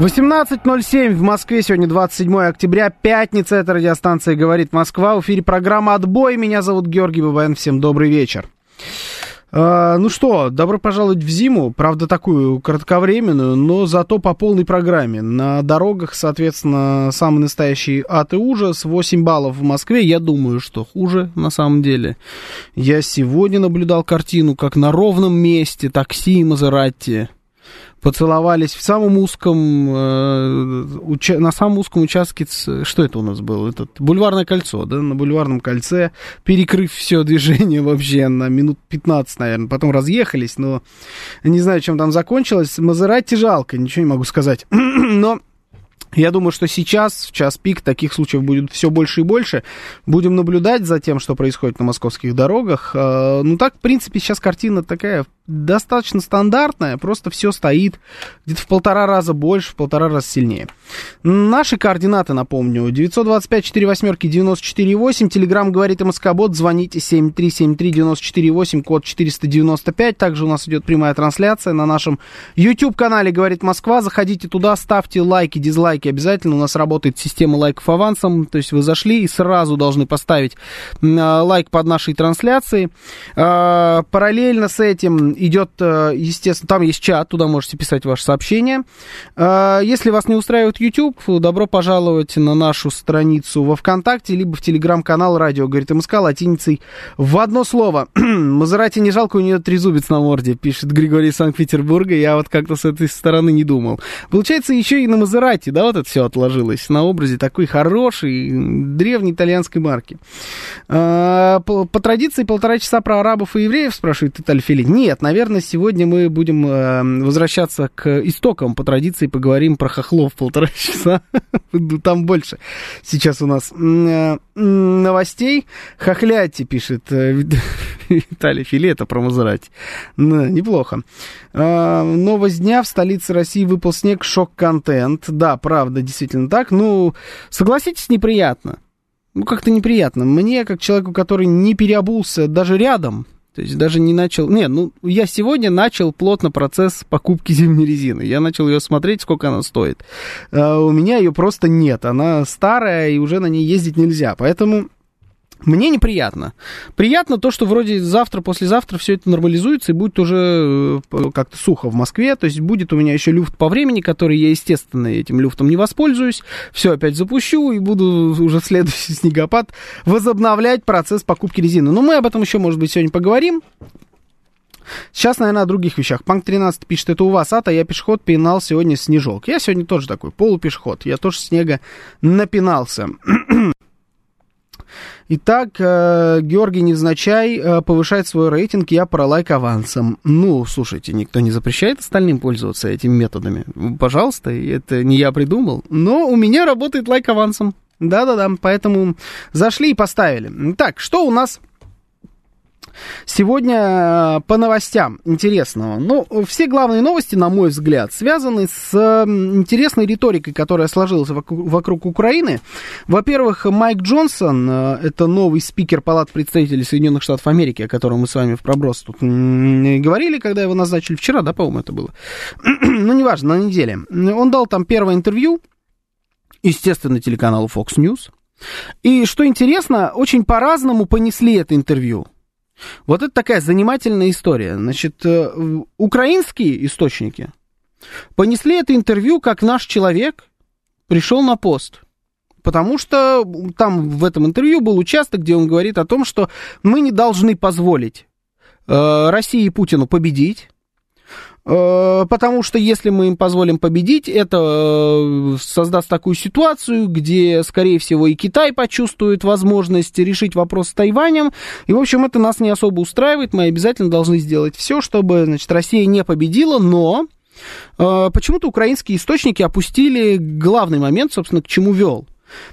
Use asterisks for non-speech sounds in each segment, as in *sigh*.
18.07 в Москве, сегодня 27 октября, пятница, это радиостанция «Говорит Москва», в эфире программа «Отбой», меня зовут Георгий Бабаян, всем добрый вечер. А, ну что, добро пожаловать в зиму, правда такую кратковременную, но зато по полной программе. На дорогах, соответственно, самый настоящий ад и ужас, 8 баллов в Москве, я думаю, что хуже на самом деле. Я сегодня наблюдал картину, как на ровном месте такси и Мазератти поцеловались в самом узком, э, на самом узком участке, что это у нас было, этот бульварное кольцо, да, на бульварном кольце, перекрыв все движение *laughs* вообще на минут 15, наверное, потом разъехались, но не знаю, чем там закончилось, Мазерати жалко, ничего не могу сказать, *clears throat* но я думаю, что сейчас, в час пик, таких случаев будет все больше и больше. Будем наблюдать за тем, что происходит на московских дорогах. Э, ну, так, в принципе, сейчас картина такая достаточно стандартная, просто все стоит где-то в полтора раза больше, в полтора раза сильнее. Наши координаты, напомню, 925-48-94-8, Телеграмм говорит МСК-бот, звоните 7373-94-8, код 495, также у нас идет прямая трансляция на нашем YouTube-канале «Говорит Москва», заходите туда, ставьте лайки, дизлайки обязательно, у нас работает система лайков авансом, то есть вы зашли и сразу должны поставить лайк под нашей трансляцией. А, параллельно с этим идет, э, естественно, там есть чат, туда можете писать ваши сообщения. А, если вас не устраивает YouTube, добро пожаловать на нашу страницу во ВКонтакте, либо в телеграм-канал радио, говорит МСК, латиницей в одно слово. *clears throat* Мазерати не жалко, у нее трезубец на морде, пишет Григорий Санкт-Петербурга, я вот как-то с этой стороны не думал. Получается, еще и на Мазерати, да, вот это все отложилось, на образе такой хорошей, древней итальянской марки. А, по, по традиции полтора часа про арабов и евреев, спрашивает Виталий Фили. Нет, наверное, сегодня мы будем э, возвращаться к истокам. По традиции поговорим про хохлов полтора *laughs* часа. Там больше сейчас у нас э, новостей. Хохляти, пишет э, *laughs* Виталий Филе, это про Мазерати. Неплохо. Новость дня в столице России выпал снег, шок-контент. Да, правда, действительно так. Ну, согласитесь, неприятно. Ну, как-то неприятно. Мне, как человеку, который не переобулся даже рядом, то есть даже не начал... Не, ну, я сегодня начал плотно процесс покупки зимней резины. Я начал ее смотреть, сколько она стоит. А у меня ее просто нет. Она старая, и уже на ней ездить нельзя. Поэтому мне неприятно. Приятно то, что вроде завтра, послезавтра все это нормализуется и будет уже э, как-то сухо в Москве. То есть будет у меня еще люфт по времени, который я, естественно, этим люфтом не воспользуюсь. Все опять запущу и буду *laughs* уже в следующий снегопад возобновлять процесс покупки резины. Но мы об этом еще, может быть, сегодня поговорим. Сейчас, наверное, о других вещах. Панк 13 пишет, это у вас ад, а я пешеход пинал сегодня снежок. Я сегодня тоже такой полупешеход. Я тоже снега напинался. *clears throat* Итак, э, Георгий Невзначай э, повышает свой рейтинг, я про лайк авансом. Ну, слушайте, никто не запрещает остальным пользоваться этими методами. Пожалуйста, это не я придумал. Но у меня работает лайк авансом. Да-да-да, поэтому зашли и поставили. Так, что у нас Сегодня э, по новостям интересного. Ну, все главные новости, на мой взгляд, связаны с интересной риторикой, которая сложилась вокруг, Украины. Во-первых, Майк Джонсон, э, это новый спикер Палат представителей Соединенных Штатов Америки, о котором мы с вами в проброс тут говорили, когда его назначили вчера, да, по-моему, это было. *clears throat* ну, неважно, на неделе. Он дал там первое интервью, естественно, телеканалу Fox News. И что интересно, очень по-разному понесли это интервью. Вот это такая занимательная история. Значит, э, украинские источники понесли это интервью, как наш человек пришел на пост. Потому что там в этом интервью был участок, где он говорит о том, что мы не должны позволить э, России и Путину победить, потому что если мы им позволим победить, это э, создаст такую ситуацию, где, скорее всего, и Китай почувствует возможность решить вопрос с Тайванем. И, в общем, это нас не особо устраивает. Мы обязательно должны сделать все, чтобы, значит, Россия не победила, но э, почему-то украинские источники опустили главный момент, собственно, к чему вел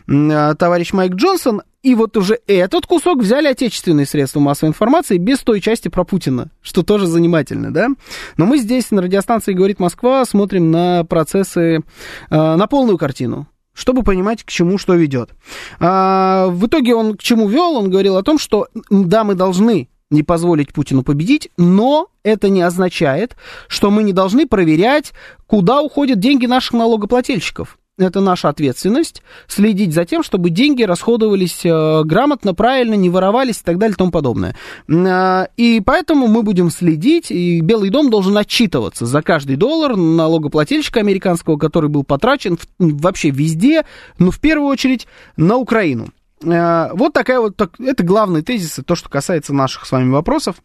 э, товарищ Майк Джонсон, и вот уже этот кусок взяли отечественные средства массовой информации без той части про Путина, что тоже занимательно, да? Но мы здесь на радиостанции «Говорит Москва» смотрим на процессы, на полную картину чтобы понимать, к чему что ведет. А, в итоге он к чему вел? Он говорил о том, что да, мы должны не позволить Путину победить, но это не означает, что мы не должны проверять, куда уходят деньги наших налогоплательщиков это наша ответственность, следить за тем, чтобы деньги расходовались э, грамотно, правильно, не воровались и так далее и тому подобное. Э, и поэтому мы будем следить, и Белый дом должен отчитываться за каждый доллар налогоплательщика американского, который был потрачен вообще везде, но в первую очередь на Украину. Э, вот такая вот, это главный тезис, то, что касается наших с вами вопросов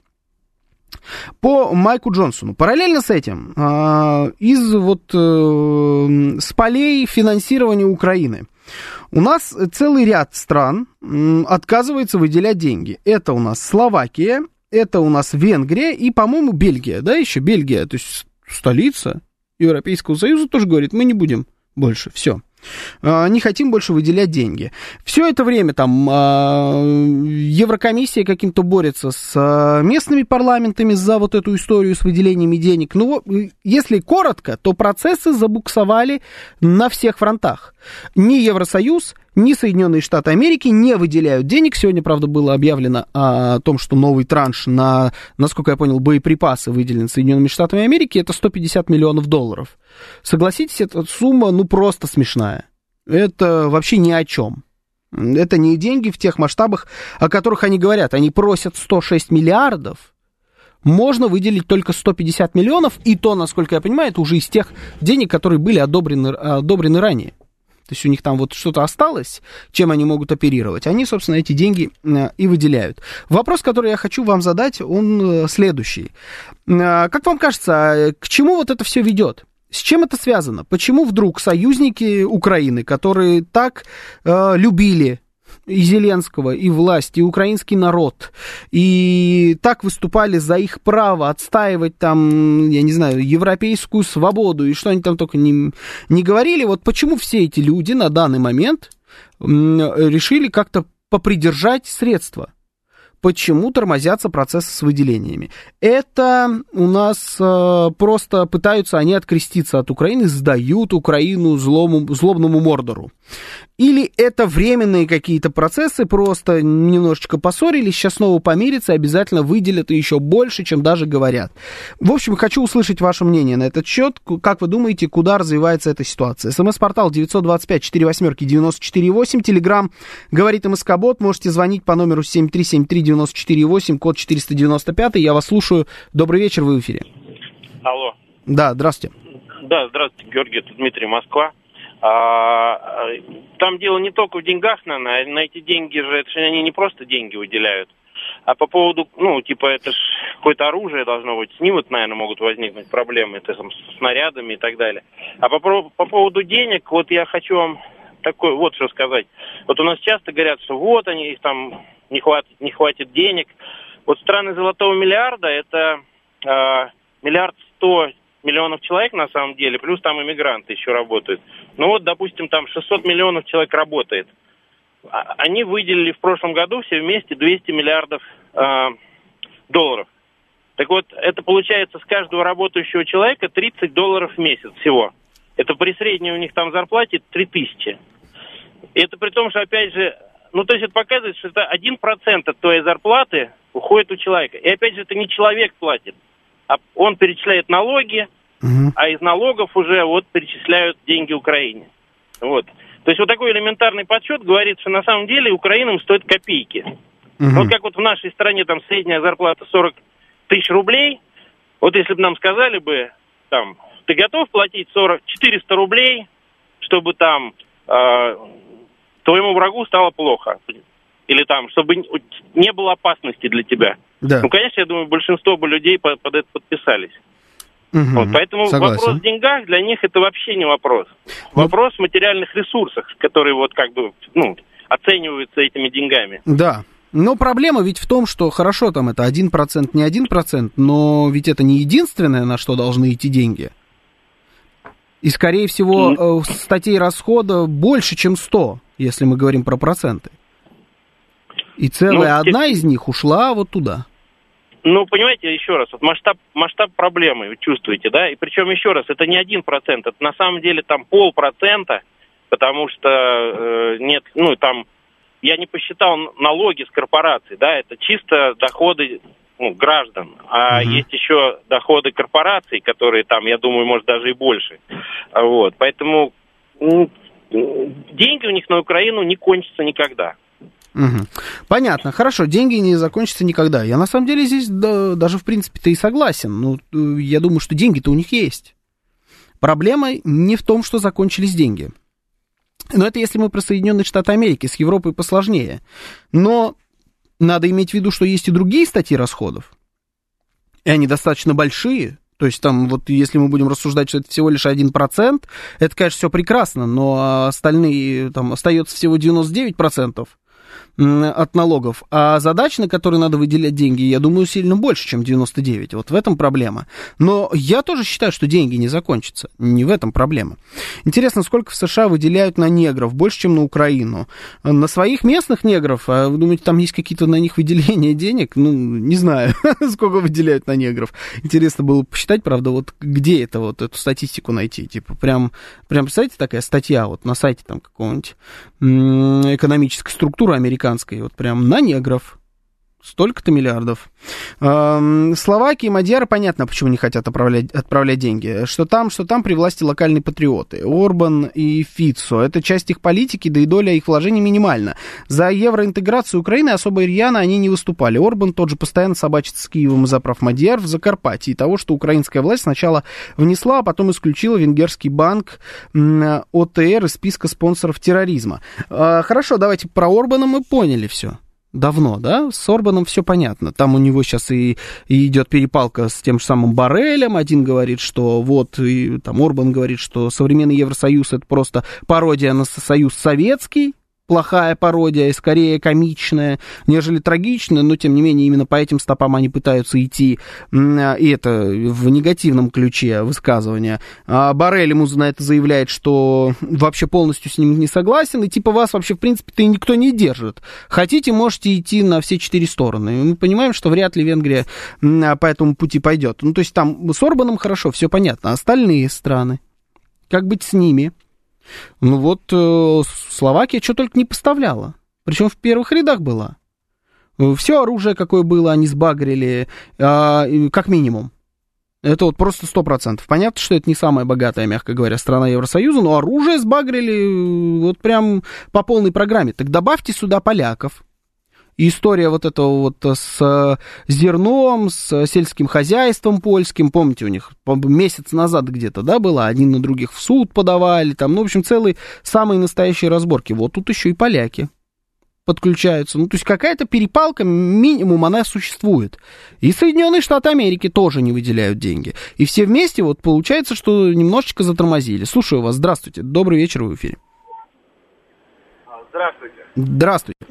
по Майку Джонсону. Параллельно с этим, а, из вот э, с полей финансирования Украины, у нас целый ряд стран отказывается выделять деньги. Это у нас Словакия, это у нас Венгрия и, по-моему, Бельгия, да, еще Бельгия, то есть столица Европейского Союза тоже говорит, мы не будем больше, все. А, не хотим больше выделять деньги. Все это время там а, Еврокомиссия каким-то борется с а, местными парламентами за вот эту историю с выделениями денег. Ну, если коротко, то процессы забуксовали на всех фронтах. Ни Евросоюз, ни Соединенные Штаты Америки не выделяют денег. Сегодня, правда, было объявлено о том, что новый транш на, насколько я понял, боеприпасы выделен Соединенными Штатами Америки. Это 150 миллионов долларов. Согласитесь, эта сумма, ну, просто смешная. Это вообще ни о чем. Это не деньги в тех масштабах, о которых они говорят. Они просят 106 миллиардов. Можно выделить только 150 миллионов, и то, насколько я понимаю, это уже из тех денег, которые были одобрены, одобрены ранее. То есть у них там вот что-то осталось, чем они могут оперировать. Они, собственно, эти деньги э, и выделяют. Вопрос, который я хочу вам задать, он э, следующий. Э, как вам кажется, к чему вот это все ведет? С чем это связано? Почему вдруг союзники Украины, которые так э, любили и Зеленского, и власть, и украинский народ, и так выступали за их право отстаивать там, я не знаю, европейскую свободу, и что они там только не, не говорили, вот почему все эти люди на данный момент решили как-то попридержать средства? Почему тормозятся процессы с выделениями. Это у нас э, просто пытаются они откреститься от Украины, сдают Украину злому, злобному Мордору. Или это временные какие-то процессы, просто немножечко поссорились, сейчас снова помирятся, обязательно выделят еще больше, чем даже говорят. В общем, хочу услышать ваше мнение на этот счет. Как вы думаете, куда развивается эта ситуация? СМС-портал 925 4 восьмерки 948, Телеграмм говорит МСК-бот, можете звонить по номеру 7373948, код 495. Я вас слушаю. Добрый вечер, вы в эфире. Алло. Да, здравствуйте. Да, здравствуйте, Георгий, это Дмитрий, Москва. А, там дело не только в деньгах, наверное, на эти деньги же, это же они не просто деньги выделяют. А по поводу, ну, типа, это ж какое-то оружие должно быть, с ним вот, наверное, могут возникнуть проблемы, это там, с снарядами и так далее. А по, по поводу денег, вот я хочу вам такое, вот что сказать. Вот у нас часто говорят, что вот они, их там не хватит, не хватит денег. Вот страны золотого миллиарда, это э, миллиард сто миллионов человек на самом деле, плюс там иммигранты еще работают. Ну вот, допустим, там 600 миллионов человек работает. А, они выделили в прошлом году все вместе 200 миллиардов э, долларов. Так вот, это получается с каждого работающего человека 30 долларов в месяц всего. Это при средней у них там зарплате 3000. И это при том, что, опять же, ну, то есть это показывает, что это 1% от твоей зарплаты уходит у человека. И опять же, это не человек платит а он перечисляет налоги, угу. а из налогов уже вот перечисляют деньги Украине. Вот. То есть вот такой элементарный подсчет говорит, что на самом деле Украинам стоит копейки. Угу. Вот как вот в нашей стране там средняя зарплата 40 тысяч рублей, вот если бы нам сказали бы, там, ты готов платить 40, 400 рублей, чтобы там э, твоему врагу стало плохо? Или там, чтобы не было опасности для тебя? Да. Ну, конечно, я думаю, большинство бы людей под, под это подписались. Угу, вот, поэтому согласен. вопрос в деньгах для них это вообще не вопрос. Ну, вопрос в материальных ресурсах, которые вот как бы, ну, оцениваются этими деньгами. Да. Но проблема ведь в том, что хорошо, там это 1%, не 1%, но ведь это не единственное, на что должны идти деньги. И, скорее всего, э, статей расхода больше, чем 100, если мы говорим про проценты. И целая Ну, одна из них ушла вот туда. Ну, понимаете, еще раз, вот масштаб, масштаб проблемы вы чувствуете, да? И причем, еще раз, это не один процент, это на самом деле там полпроцента, потому что э, нет, ну, там, я не посчитал налоги с корпораций, да, это чисто доходы ну, граждан, а Мгм. есть еще доходы корпораций, которые там, я думаю, может даже и больше. Вот, поэтому деньги у них на Украину не кончатся никогда. Мгм. Понятно, хорошо, деньги не закончатся никогда. Я на самом деле здесь да, даже в принципе-то и согласен. Ну, э, я думаю, что деньги-то у них есть. Проблема не в том, что закончились деньги. Но это если мы про Соединенные Штаты Америки, с Европой посложнее. Но надо иметь в виду, что есть и другие статьи расходов. И они достаточно большие. То есть там вот если мы будем рассуждать, что это всего лишь 1%, это, конечно, все прекрасно, но остальные, там, остается всего 99% м, от налогов. А задач, на которые надо выделять деньги, я думаю, сильно больше, чем 99. Вот в этом проблема. Но я тоже считаю, что деньги не закончатся. Не в этом проблема. Интересно, сколько в США выделяют на негров? Больше, чем на Украину. На своих местных негров, а вы думаете, там есть какие-то на них выделения денег? Ну, не знаю, *laughs* сколько выделяют на негров. Интересно было посчитать, правда, вот где это, вот эту статистику найти. Типа, прям, прям, представляете, такая статья вот на сайте там какого-нибудь экономической структуры американской, вот прям на негров. Столько-то миллиардов. Эм, Словакия и Мадьяры, понятно, почему не хотят отправлять, отправлять деньги. Что там, что там при власти локальные патриоты. Орбан и Фицо. Это часть их политики, да и доля их вложений минимальна. За евроинтеграцию Украины особо рьяно они не выступали. Орбан тот же постоянно собачится с Киевом из-за прав Мадьяр в Закарпатье. И того, что украинская власть сначала внесла, а потом исключила венгерский банк ОТР из списка спонсоров терроризма. Э, Хорошо, давайте про Орбана мы поняли все давно, да? С Орбаном все понятно. Там у него сейчас и, и идет перепалка с тем же самым Барелем. Один говорит, что вот, и, там Орбан говорит, что современный Евросоюз это просто пародия на Союз Советский. Плохая пародия, и скорее комичная, нежели трагичная, но тем не менее именно по этим стопам они пытаются идти, и это в негативном ключе высказывания. А Барель ему на это заявляет, что вообще полностью с ним не согласен, и типа вас вообще в принципе-то и никто не держит. Хотите, можете идти на все четыре стороны. Мы понимаем, что вряд ли Венгрия по этому пути пойдет. Ну, то есть там с Орбаном хорошо, все понятно. Остальные страны, как быть с ними? Ну вот э, Словакия что только не поставляла. Причем в первых рядах была. Все оружие, какое было, они сбагрили, а, как минимум. Это вот просто сто процентов. Понятно, что это не самая богатая, мягко говоря, страна Евросоюза, но оружие сбагрили э, вот прям по полной программе. Так добавьте сюда поляков. И история вот этого вот с э, зерном, с сельским хозяйством польским, помните, у них месяц назад где-то, да, было, один на других в суд подавали, там, ну, в общем, целые самые настоящие разборки. Вот тут еще и поляки подключаются. Ну, то есть какая-то перепалка, минимум, она существует. И Соединенные Штаты Америки тоже не выделяют деньги. И все вместе вот получается, что немножечко затормозили. Слушаю вас, здравствуйте, добрый вечер, вы в эфире. Здравствуйте. Здравствуйте.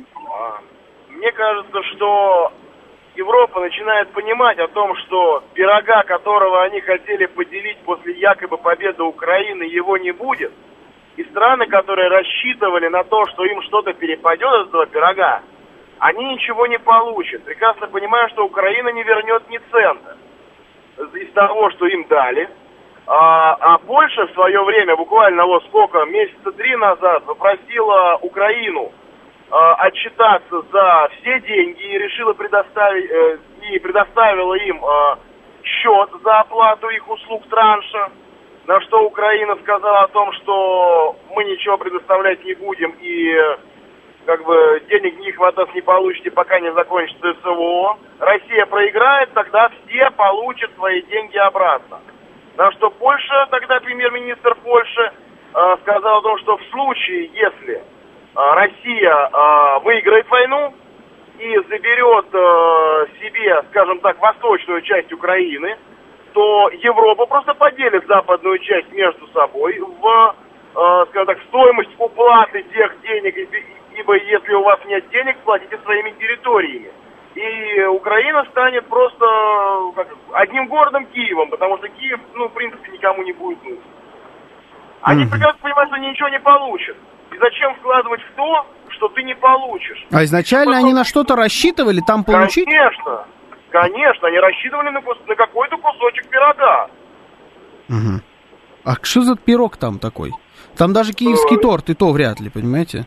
Мне кажется, что Европа начинает понимать о том, что пирога, которого они хотели поделить после якобы победы Украины, его не будет. И страны, которые рассчитывали на то, что им что-то перепадет от этого пирога, они ничего не получат. Прекрасно понимаю, что Украина не вернет ни цента из того, что им дали. А, а Польша в свое время, буквально вот сколько, месяца три назад, попросила Украину отчитаться за все деньги и решила предоставить э, и предоставила им э, счет за оплату их услуг транша, на что Украина сказала о том, что мы ничего предоставлять не будем и э, как бы денег них от нас не получите, пока не закончится СВО. Россия проиграет, тогда все получат свои деньги обратно. На что Польша, тогда премьер-министр Польши, э, сказал о том, что в случае, если э, Россия э, выиграет войну и заберет э, себе, скажем так, восточную часть Украины, то Европа просто поделит западную часть между собой в, скажем так, стоимость уплаты тех денег, ибо если у вас нет денег, платите своими территориями. И Украина станет просто как, одним городом Киевом, потому что Киев, ну, в принципе, никому не будет нужен. Они прекрасно понимают, что они ничего не получат. И зачем вкладывать в то, что ты не получишь? А изначально они на что-то рассчитывали там получить? Конечно, конечно, они рассчитывали на, на какой-то кусочек пирога. Мгм. А что за пирог там такой? Там даже киевский Ой. торт и то вряд ли, понимаете?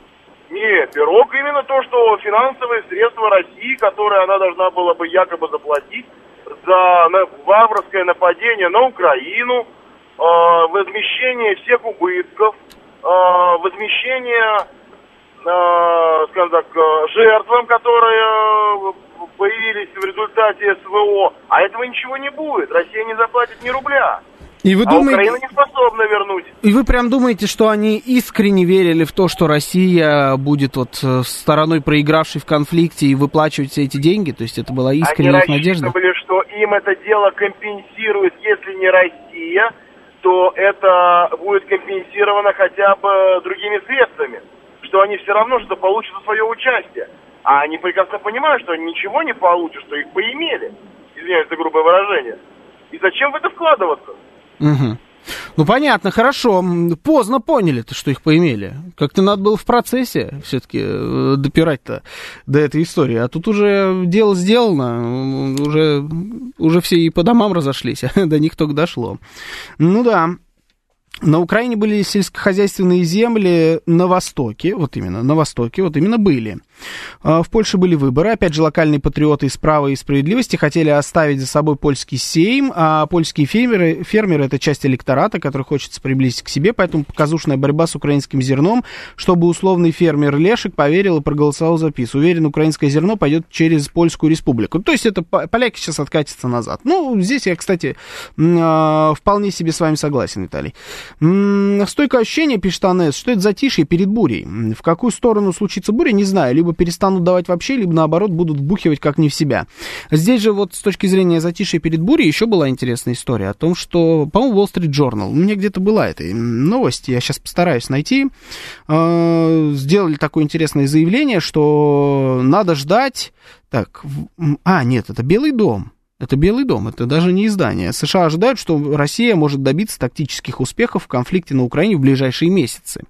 Нет, пирог именно то, что финансовые средства России, которые она должна была бы якобы заплатить за варварское нападение на Украину, э, возмещение всех убытков, э, возмещение, э, скажем так, э, жертвам, которые э, появились в результате СВО. А этого ничего не будет. Россия не заплатит ни рубля. И вы а Украина думаете, не способна вернуть. и вы прям думаете, что они искренне верили в то, что Россия будет вот э, стороной проигравшей в конфликте и выплачивать все эти деньги? То есть это была искренняя их Они надежда? рассчитывали, что им это дело компенсирует, если не Россия, то это будет компенсировано хотя бы другими средствами, что они все равно что получат за свое участие. А они прекрасно понимают, что они ничего не получат, что их поимели. Извиняюсь за грубое выражение. И зачем в это вкладываться? Мгм. Ну, понятно, хорошо. Поздно поняли-то, что их поимели. Как-то надо было в процессе все-таки допирать-то до этой истории. А тут уже дело сделано, уже, уже все и по домам разошлись, *laughs* а до них только дошло. Ну да. На Украине были сельскохозяйственные земли на востоке, вот именно, на востоке, вот именно были. А, В Польше были выборы. Опять же, локальные патриоты из права и справедливости хотели оставить за собой польский сейм, а польские фермеры, фермеры это часть электората, который хочется приблизить к себе, поэтому показушная борьба с украинским зерном, чтобы условный фермер Лешек поверил и проголосовал за ПИС. Уверен, украинское зерно пойдет через Польскую республику. То есть это по- поляки сейчас откатятся назад. Ну, здесь я, кстати, а, вполне себе с вами согласен, Виталий. Стойкое ощущение, пишет Анесс, что это затишье перед бурей. В какую сторону случится буря, не знаю. Либо перестанут давать вообще, либо наоборот будут вбухивать как не в себя. Здесь же вот с точки зрения затишья перед бурей еще была интересная история о том, что, по-моему, Wall Street Journal, у меня где-то была эта новость, я сейчас постараюсь найти, э, сделали такое интересное заявление, что надо ждать... Так, а, нет, это Белый дом. Это Белый дом, это даже не издание. США ожидают, что Россия может добиться тактических успехов в конфликте на Украине в ближайшие месяцы.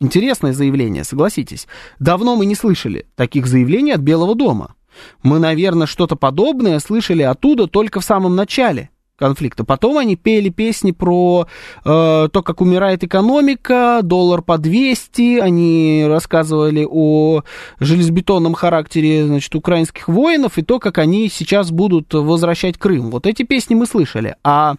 Интересное заявление, согласитесь. Давно мы не слышали таких заявлений от Белого дома. Мы, наверное, что-то подобное слышали оттуда только в самом начале конфликта. Потом они пели песни про э, то, как умирает экономика, доллар по 200, они рассказывали о железобетонном характере, значит, украинских воинов и то, как они сейчас будут возвращать Крым. Вот эти песни мы слышали. А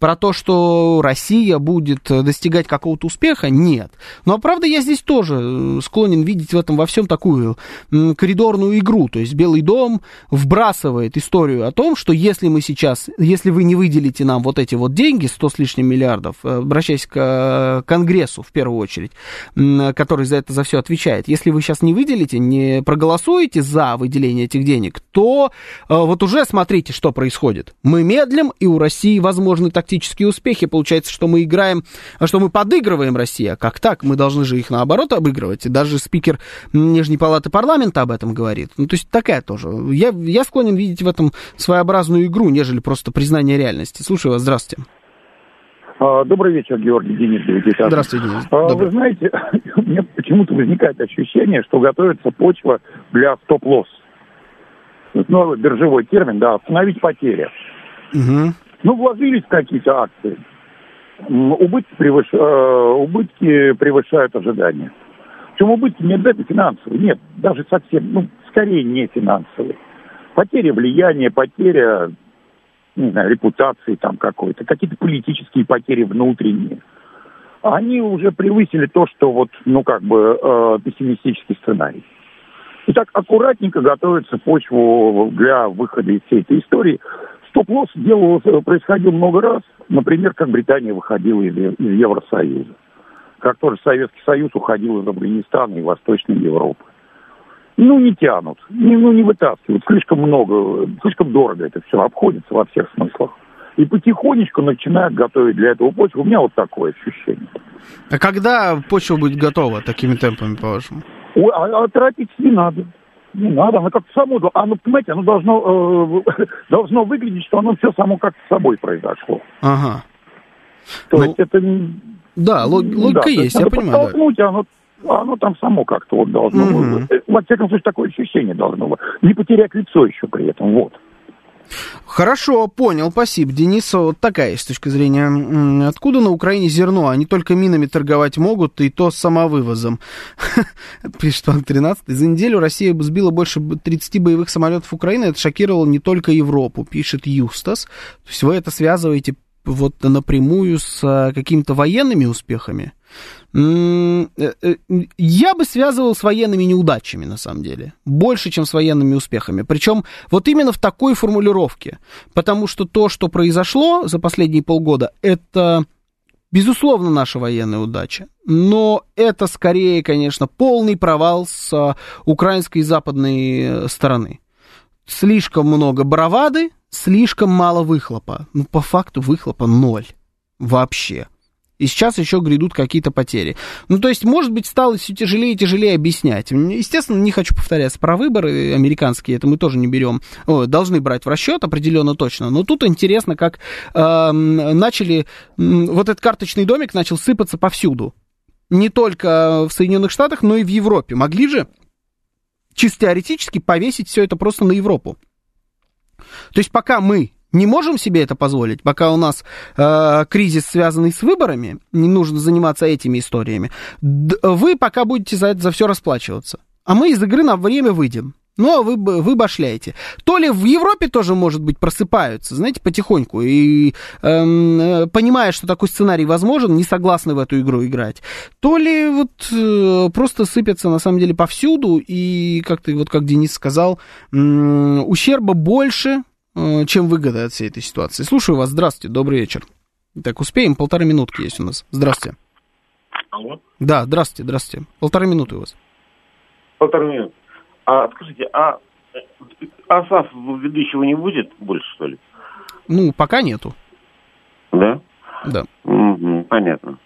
про то, что Россия будет достигать какого-то успеха, нет. Но, правда, я здесь тоже э, склонен видеть в этом во всем такую коридорную игру. То есть Белый дом вбрасывает историю о том, что если мы сейчас, если вы не выделите нам вот эти вот деньги, 100 с лишним миллиардов, э, обращаясь к э, Конгрессу в первую очередь, который за это за все отвечает, если вы сейчас не выделите, не проголосуете за выделение этих денег, то э, вот уже смотрите, что происходит. Мы медлим, и у России возможны тактические успехи. Получается, что мы играем, что мы подыгрываем России. А как так? Мы должны же их наоборот обыгрывать. И даже спикер Нижней Палаты парламента об этом говорит. Ну, то есть такая тоже. Я, я склонен видеть в этом своеобразную игру, нежели просто признание реальности. Слушаю вас, здравствуйте. А, Добрый вечер, Георгий Денис. Девятиэтажный. Здравствуйте, Денис. А, Добрый. Вы знаете, *laughs* у меня почему-то возникает ощущение, что готовится почва для стоп-лосс. Новый биржевой термин, да, остановить потери. Мгм. Ну, вложились какие-то акции. Убытки, превыш- э, убытки превышают ожидания. Причем убытки не обязательно финансовые, нет, даже совсем, ну, скорее не финансовые. Потеря влияния, потеря, не знаю, репутации там какой-то, какие-то политические потери внутренние. Они уже превысили то, что вот, ну, как бы, э, пессимистический сценарий. И так аккуратненько готовится почву для выхода из всей этой истории. Стоп-лосс делался, происходил много раз. Например, как Британия выходила из, из Евросоюза. Как тоже Советский Союз уходил из Афганистана и Восточной Европы. Ну, не тянут, не, ну, не вытаскивают. Слишком много, слишком дорого это все обходится во всех смыслах. И потихонечку начинают готовить для этого почву. У меня вот такое ощущение. А когда почва будет готова такими темпами, по-вашему? А, а торопиться не надо. Не надо, оно как-то само, оно, понимаете, оно должно, э, *laughs* должно выглядеть, что оно все само как-то с собой произошло. Ага. То Ну, есть это... Да, лог- логика да, есть, я понимаю. да. оно, оно там само как-то вот должно... Быть. Во всяком случае, такое ощущение должно быть. Не потерять лицо еще при этом, вот. Хорошо, понял, спасибо. Денис, вот такая есть точка зрения. Откуда на Украине зерно? Они только минами торговать могут, и то с самовывозом. *laughs* Пишет Банк 13. За неделю Россия сбила больше 30 боевых самолетов Украины. Это шокировало не только Европу, пишет Юстас. То есть вы это связываете вот напрямую с а, какими-то военными успехами? Э, э, Я бы связывал с военными неудачами, на самом деле. Больше, чем с военными успехами. Причем вот именно в такой формулировке. Потому что то, что произошло за последние полгода, это, безусловно, наша военная удача. Но это скорее, конечно, полный провал с а, украинской и западной э, стороны. Слишком много бравады, слишком мало выхлопа. Ну, по факту выхлопа ноль. Вообще. И сейчас еще грядут какие-то потери. Ну, то есть, может быть, стало все тяжелее и тяжелее объяснять. Естественно, не хочу повторяться про выборы американские, это мы тоже не берем, должны брать в расчет определенно точно. Но тут интересно, как э, начали, вот этот карточный домик начал сыпаться повсюду. Не только в Соединенных Штатах, но и в Европе. Могли же чисто теоретически повесить все это просто на Европу. То есть пока мы не можем себе это позволить, пока у нас э, кризис, связанный с выборами, не нужно заниматься этими историями, вы пока будете за это за все расплачиваться. А мы из игры на время выйдем. Ну, а вы, вы башляете. То ли в Европе тоже, может быть, просыпаются, знаете, потихоньку, и эм, э, понимая, что такой сценарий возможен, не согласны в эту игру играть. То ли вот э, просто сыпятся, на самом деле, повсюду, и как-то, вот как Денис сказал, м, ущерба больше, э, чем выгода от всей этой ситуации. Слушаю вас, здравствуйте, добрый вечер. Так, успеем, полторы минутки есть у нас. Здравствуйте. Алло. Да, здравствуйте, здравствуйте. Полторы минуты у вас. Полторы минуты. А скажите, а Асаф ведущего не будет больше, что ли? Ну, пока нету. Да? Да. Мгм, понятно.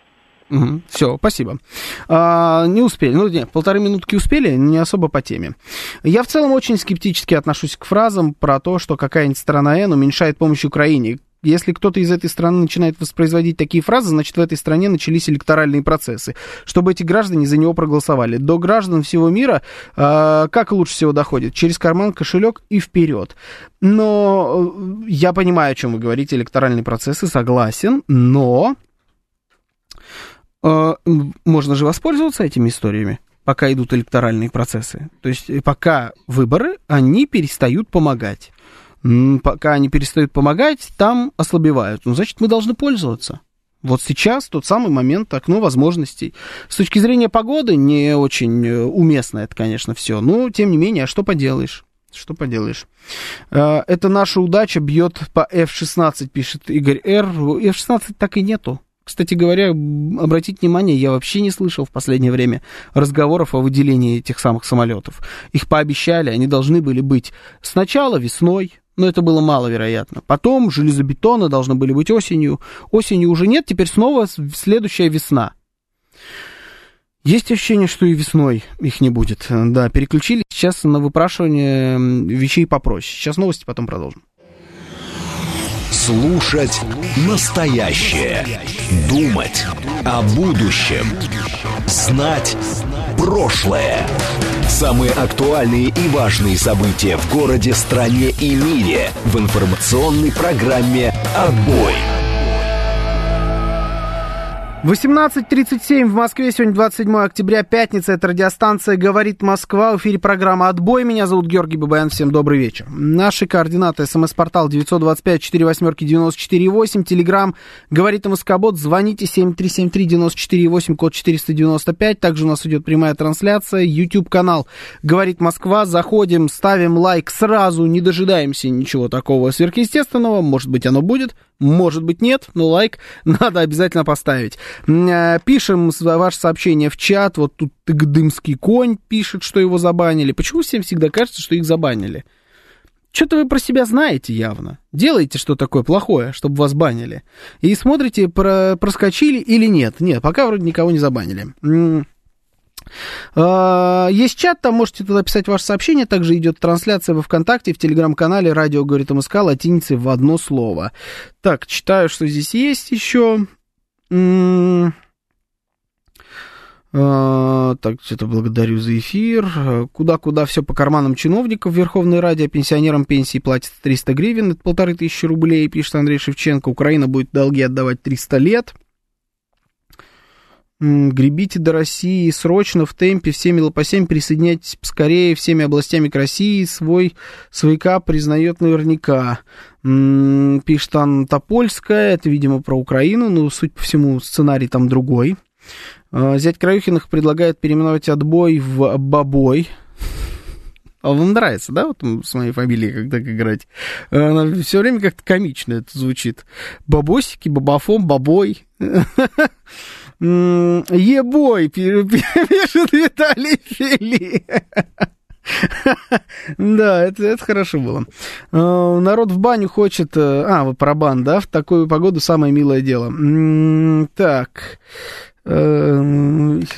все, спасибо. А, не успели. Ну, нет, полторы минутки успели, не особо по теме. Я в целом очень скептически отношусь к фразам про то, что какая-нибудь страна N уменьшает помощь Украине. Если кто-то из этой страны начинает воспроизводить такие фразы, значит, в этой стране начались электоральные процессы, чтобы эти граждане за него проголосовали. До граждан всего мира э, как лучше всего доходит? Через карман, кошелек и вперед. Но э, я понимаю, о чем вы говорите, электоральные процессы, согласен, но э, можно же воспользоваться этими историями, пока идут электоральные процессы. То есть э, пока выборы, они перестают помогать. Пока они перестают помогать, там ослабевают. Ну, значит, мы должны пользоваться. Вот сейчас тот самый момент, окно возможностей. С точки зрения погоды не очень э, уместно это, конечно, все. Но, тем не менее, а что поделаешь? Что поделаешь? Э, Это наша удача бьет по F-16, пишет Игорь Р. F-16 так и нету. Кстати говоря, м, обратите внимание, я вообще не слышал в последнее время разговоров о выделении этих самых самолетов. Их пообещали, они должны были быть сначала весной, но это было маловероятно. Потом железобетоны должны были быть осенью. Осенью уже нет, теперь снова следующая весна. Есть ощущение, что и весной их не будет. Да, переключились сейчас на выпрашивание вещей попроще. Сейчас новости, потом продолжим. Слушать настоящее. Думать о будущем. Знать прошлое. Самые актуальные и важные события в городе, стране и мире в информационной программе «Отбой». 18.37 в Москве, сегодня 27 октября, пятница, это радиостанция «Говорит Москва», в эфире программа «Отбой», меня зовут Георгий Бабаян, всем добрый вечер. Наши координаты, смс-портал 925-48-94-8, телеграмм «Говорит МСК-бот», звоните 7373-94-8, код 495, также у нас идет прямая трансляция, YouTube-канал «Говорит Москва», заходим, ставим лайк сразу, не дожидаемся ничего такого сверхъестественного, может быть оно будет, может быть нет, но лайк *laughs* надо обязательно поставить. Э, Пишем ваше сообщение в чат. Вот тут Тыгдымский конь пишет, что его забанили. Почему всем всегда кажется, что их забанили? Что-то вы про себя знаете явно. Делаете что такое плохое, чтобы вас банили. И смотрите, про- проскочили или нет. Нет, пока вроде никого не забанили. А, Есть чат, там можете туда писать ваше сообщение. Также идет трансляция во ВКонтакте, в телеграм-канале «Радио говорит МСК» латиницей в одно слово. Так, читаю, что здесь есть еще. А, Так, что-то благодарю за эфир. Куда-куда все по карманам чиновников Верховной Раде, а пенсионерам пенсии платят 300 гривен, это полторы тысячи рублей, пишет Андрей Шевченко. Украина будет долги отдавать 300 лет. Гребите до России срочно, в темпе, всеми лопасями присоединяйтесь скорее всеми областями к России. Свой свояка признает наверняка. Пишет Анна Топольская, это, видимо, про Украину, но, суть по всему, сценарий там другой. А, Зять Краюхиных предлагает переименовать отбой в бобой. А вам нравится, да, вот с моей фамилией как так играть? Она все время как-то комично это звучит. Бабосики, бабафом, бабой. *laughs* Ебой, пи- пи- пишет Виталий Фили. *laughs* Да, это, это хорошо было. Э, Народ в баню хочет... э, А, вы про бан, да? В такую погоду самое милое дело. Так. Э,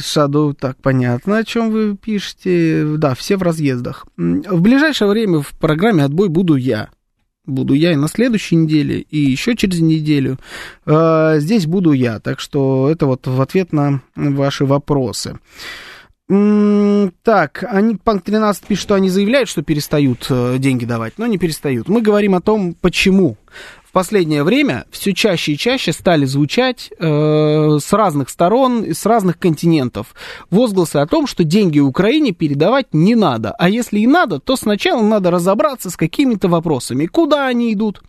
Shadow, так, понятно, о чем вы пишете. Да, все в разъездах. В ближайшее время в программе «Отбой» буду я. Буду я и на следующей неделе, и еще через неделю. Э, Здесь буду я, так что это вот в ответ на ваши вопросы. Так, они, Панк 13 пишет, что они заявляют, что перестают э, деньги давать, но не перестают. Мы говорим о том, почему. Последнее время все чаще и чаще стали звучать э, с разных сторон, с разных континентов возгласы о том, что деньги Украине передавать не надо. А если и надо, то сначала надо разобраться с какими-то вопросами. Куда они идут?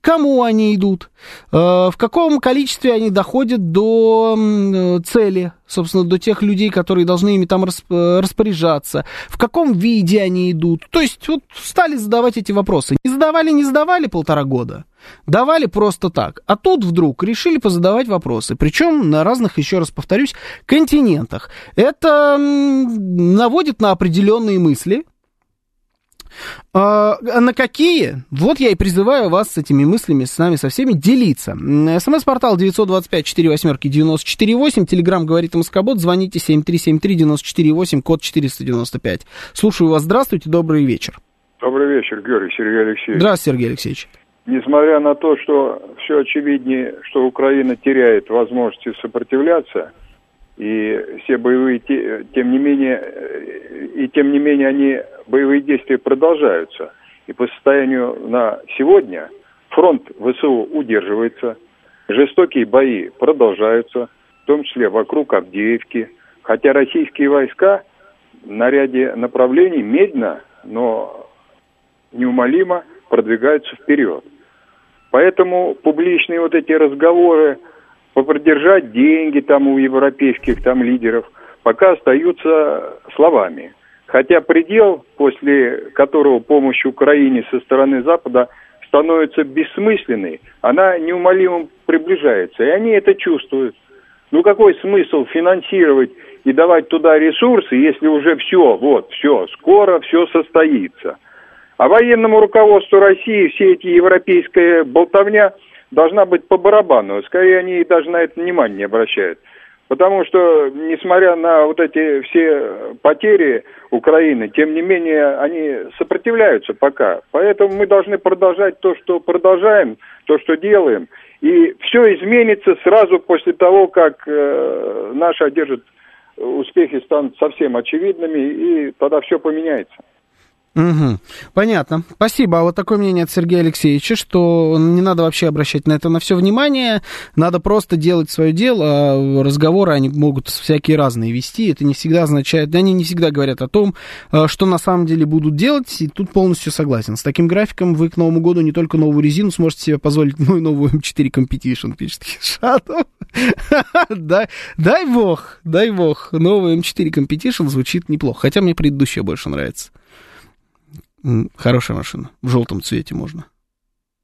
Кому они идут? Э, в каком количестве они доходят до э, цели, собственно, до тех людей, которые должны ими там э, распоряжаться? В каком виде они идут? То есть вот стали задавать эти вопросы. Не задавали, не задавали полтора года. Давали просто так. А тут вдруг решили позадавать вопросы. Причем на разных, еще раз повторюсь, континентах. Это наводит на определенные мысли. А, на какие? Вот я и призываю вас с этими мыслями, с нами со всеми делиться. СМС-портал 925-48-94-8, Телеграмм говорит Москобот, звоните 7373-94-8, код 495. Слушаю вас, здравствуйте, добрый вечер. Добрый вечер, Георгий Сергей Алексеевич. Здравствуйте, Сергей Алексеевич. Несмотря на то, что все очевиднее, что Украина теряет возможности сопротивляться, и все боевые, те- тем не менее, и тем не менее они, боевые действия продолжаются. И по состоянию на сегодня фронт ВСУ удерживается, жестокие бои продолжаются, в том числе вокруг Авдеевки, хотя российские войска на ряде направлений медленно, но неумолимо продвигаются вперед. Поэтому публичные вот эти разговоры попридержать деньги там у европейских там лидеров пока остаются словами. Хотя предел, после которого помощь Украине со стороны Запада становится бессмысленной, она неумолимо приближается. И они это чувствуют. Ну какой смысл финансировать и давать туда ресурсы, если уже все, вот, все, скоро все состоится. А военному руководству России все эти европейская болтовня должна быть по барабану. Скорее, они даже на это внимание не обращают. Потому что, несмотря на вот эти все потери Украины, тем не менее, они сопротивляются пока. Поэтому мы должны продолжать то, что продолжаем, то, что делаем. И все изменится сразу после того, как э, наши одержат успехи станут совсем очевидными, и тогда все поменяется. Угу. Понятно. Спасибо. А вот такое мнение от Сергея Алексеевича, что не надо вообще обращать на это на все внимание, надо просто делать свое дело, а разговоры они могут всякие разные вести, это не всегда означает, они не всегда говорят о том, э, что на самом деле будут делать, и тут полностью согласен. С таким графиком вы к Новому году не только новую резину сможете себе позволить, но и новую *laughs* М4 Competition, пишет Хишатов. *laughs* Дай, бог, дай бог, новая М4 Competition звучит неплохо, хотя мне предыдущая больше нравится. Хорошая машина. В желтом цвете можно.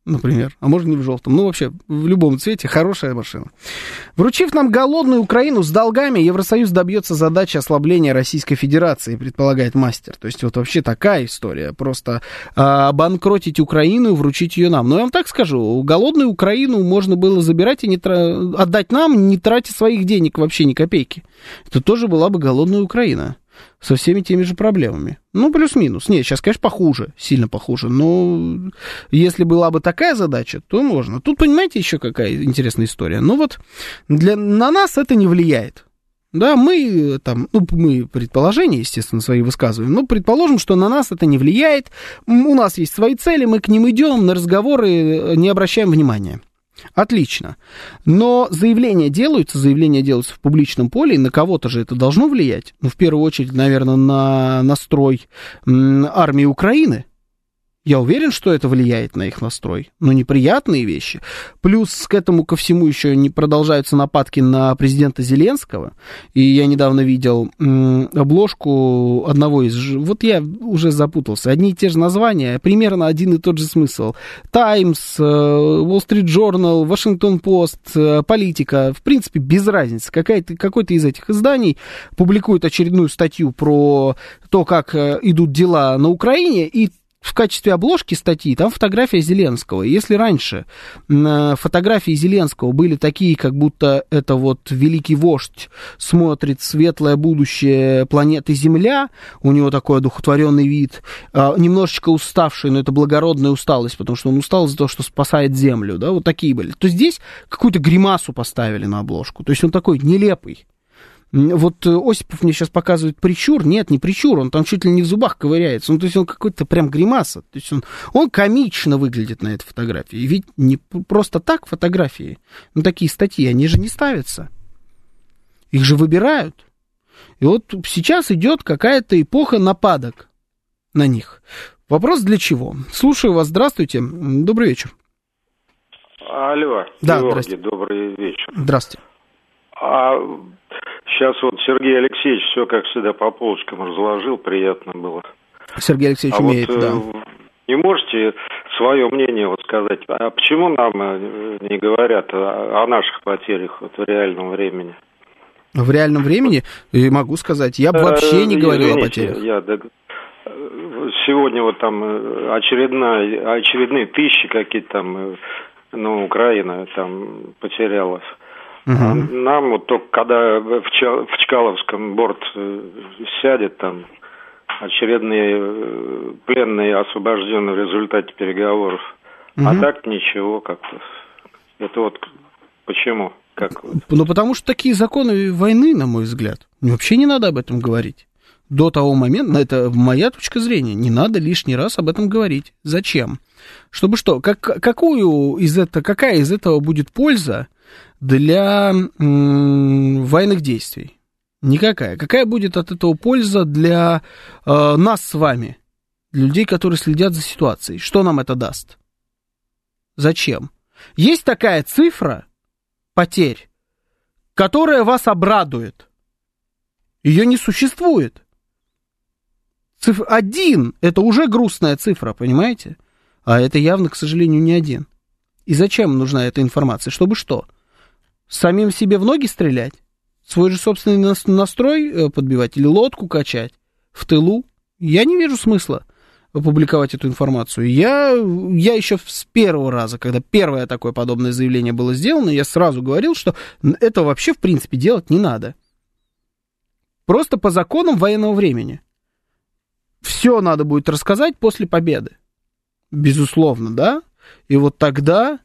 Например. А можно не в желтом. Ну, вообще, в любом цвете хорошая машина. Вручив нам голодную Украину с долгами, Евросоюз добьется задачи ослабления Российской Федерации, предполагает мастер. То есть вот вообще такая история. Просто а, обанкротить Украину и вручить ее нам. Но я вам так скажу, голодную Украину можно было забирать и не тра- отдать нам, не тратя своих денег вообще ни копейки. Это тоже была бы голодная Украина. Со всеми теми же проблемами. Ну, плюс-минус. Нет, сейчас, конечно, похуже, сильно похуже. Но если была бы такая задача, то можно. Тут, понимаете, еще какая интересная история. Ну вот, для, на нас это не влияет. Да, мы там, ну, мы предположения, естественно, свои высказываем, но предположим, что на нас это не влияет, у нас есть свои цели, мы к ним идем, на разговоры не обращаем внимания. Отлично. Но заявления делаются, заявления делаются в публичном поле, и на кого-то же это должно влиять. Ну, в первую очередь, наверное, на настрой армии Украины, я уверен, что это влияет на их настрой, но неприятные вещи. Плюс к этому ко всему еще не продолжаются нападки на президента Зеленского. И я недавно видел обложку одного из... Вот я уже запутался. Одни и те же названия, примерно один и тот же смысл. Times, э, Wall Street Journal, Washington Post, э, Политика. В принципе, без разницы. Какая-то, какой-то из этих изданий публикует очередную статью про то, как э, идут дела на Украине, и в качестве обложки статьи там фотография Зеленского. Если раньше фотографии Зеленского были такие, как будто это вот великий вождь смотрит светлое будущее планеты Земля, у него такой одухотворенный вид, а, немножечко уставший, но это благородная усталость, потому что он устал из-за того, что спасает Землю, да, вот такие были. То здесь какую-то гримасу поставили на обложку, то есть он такой нелепый. Вот э, Осипов мне сейчас показывает причур. Нет, не причур, он там чуть ли не в зубах ковыряется. Ну, то есть он какой-то прям гримаса. То есть он, он комично выглядит на этой фотографии. И ведь не просто так фотографии, ну, такие статьи, они же не ставятся. Их же выбирают. И вот сейчас идет какая-то эпоха нападок на них. Вопрос для чего? Слушаю вас, здравствуйте, добрый вечер. Алло, да, Георгий, добрый вечер. Здравствуйте. А сейчас вот Сергей Алексеевич все, как всегда, по полочкам разложил, приятно было. Сергей Алексеевич а умеет, вот, да. Не можете свое мнение вот сказать, а почему нам э, не говорят о, наших потерях вот в реальном времени? В реальном времени, могу сказать, я бы вообще не говорил Извините, о потерях. Я, да, сегодня вот там очередная, очередные тысячи какие-то там, ну, Украина там потеряла. Угу. Нам вот только когда в, Ча- в Чкаловском борт э, сядет там очередные э, пленные освобождены в результате переговоров. Угу. А так ничего как-то. Это вот почему? Как? Ну, потому что такие законы войны, на мой взгляд. Вообще не надо об этом говорить. До того момента, это моя точка зрения, не надо лишний раз об этом говорить. Зачем? Чтобы что? Как, какую из этого, какая из этого будет польза для военных действий? Никакая. Какая будет от этого польза для э, нас с вами, для людей, которые следят за ситуацией? Что нам это даст? Зачем? Есть такая цифра потерь, которая вас обрадует. Ее не существует. Цифра один – это уже грустная цифра, понимаете? А это явно, к сожалению, не один. И зачем нужна эта информация? Чтобы что? Самим себе в ноги стрелять? Свой же собственный настрой э, подбивать или лодку качать в тылу? Я не вижу смысла опубликовать эту информацию. Я, я еще с первого раза, когда первое такое подобное заявление было сделано, я сразу говорил, что это вообще в принципе делать не надо. Просто по законам военного времени. Все надо будет рассказать после победы. Безусловно, да? И вот тогда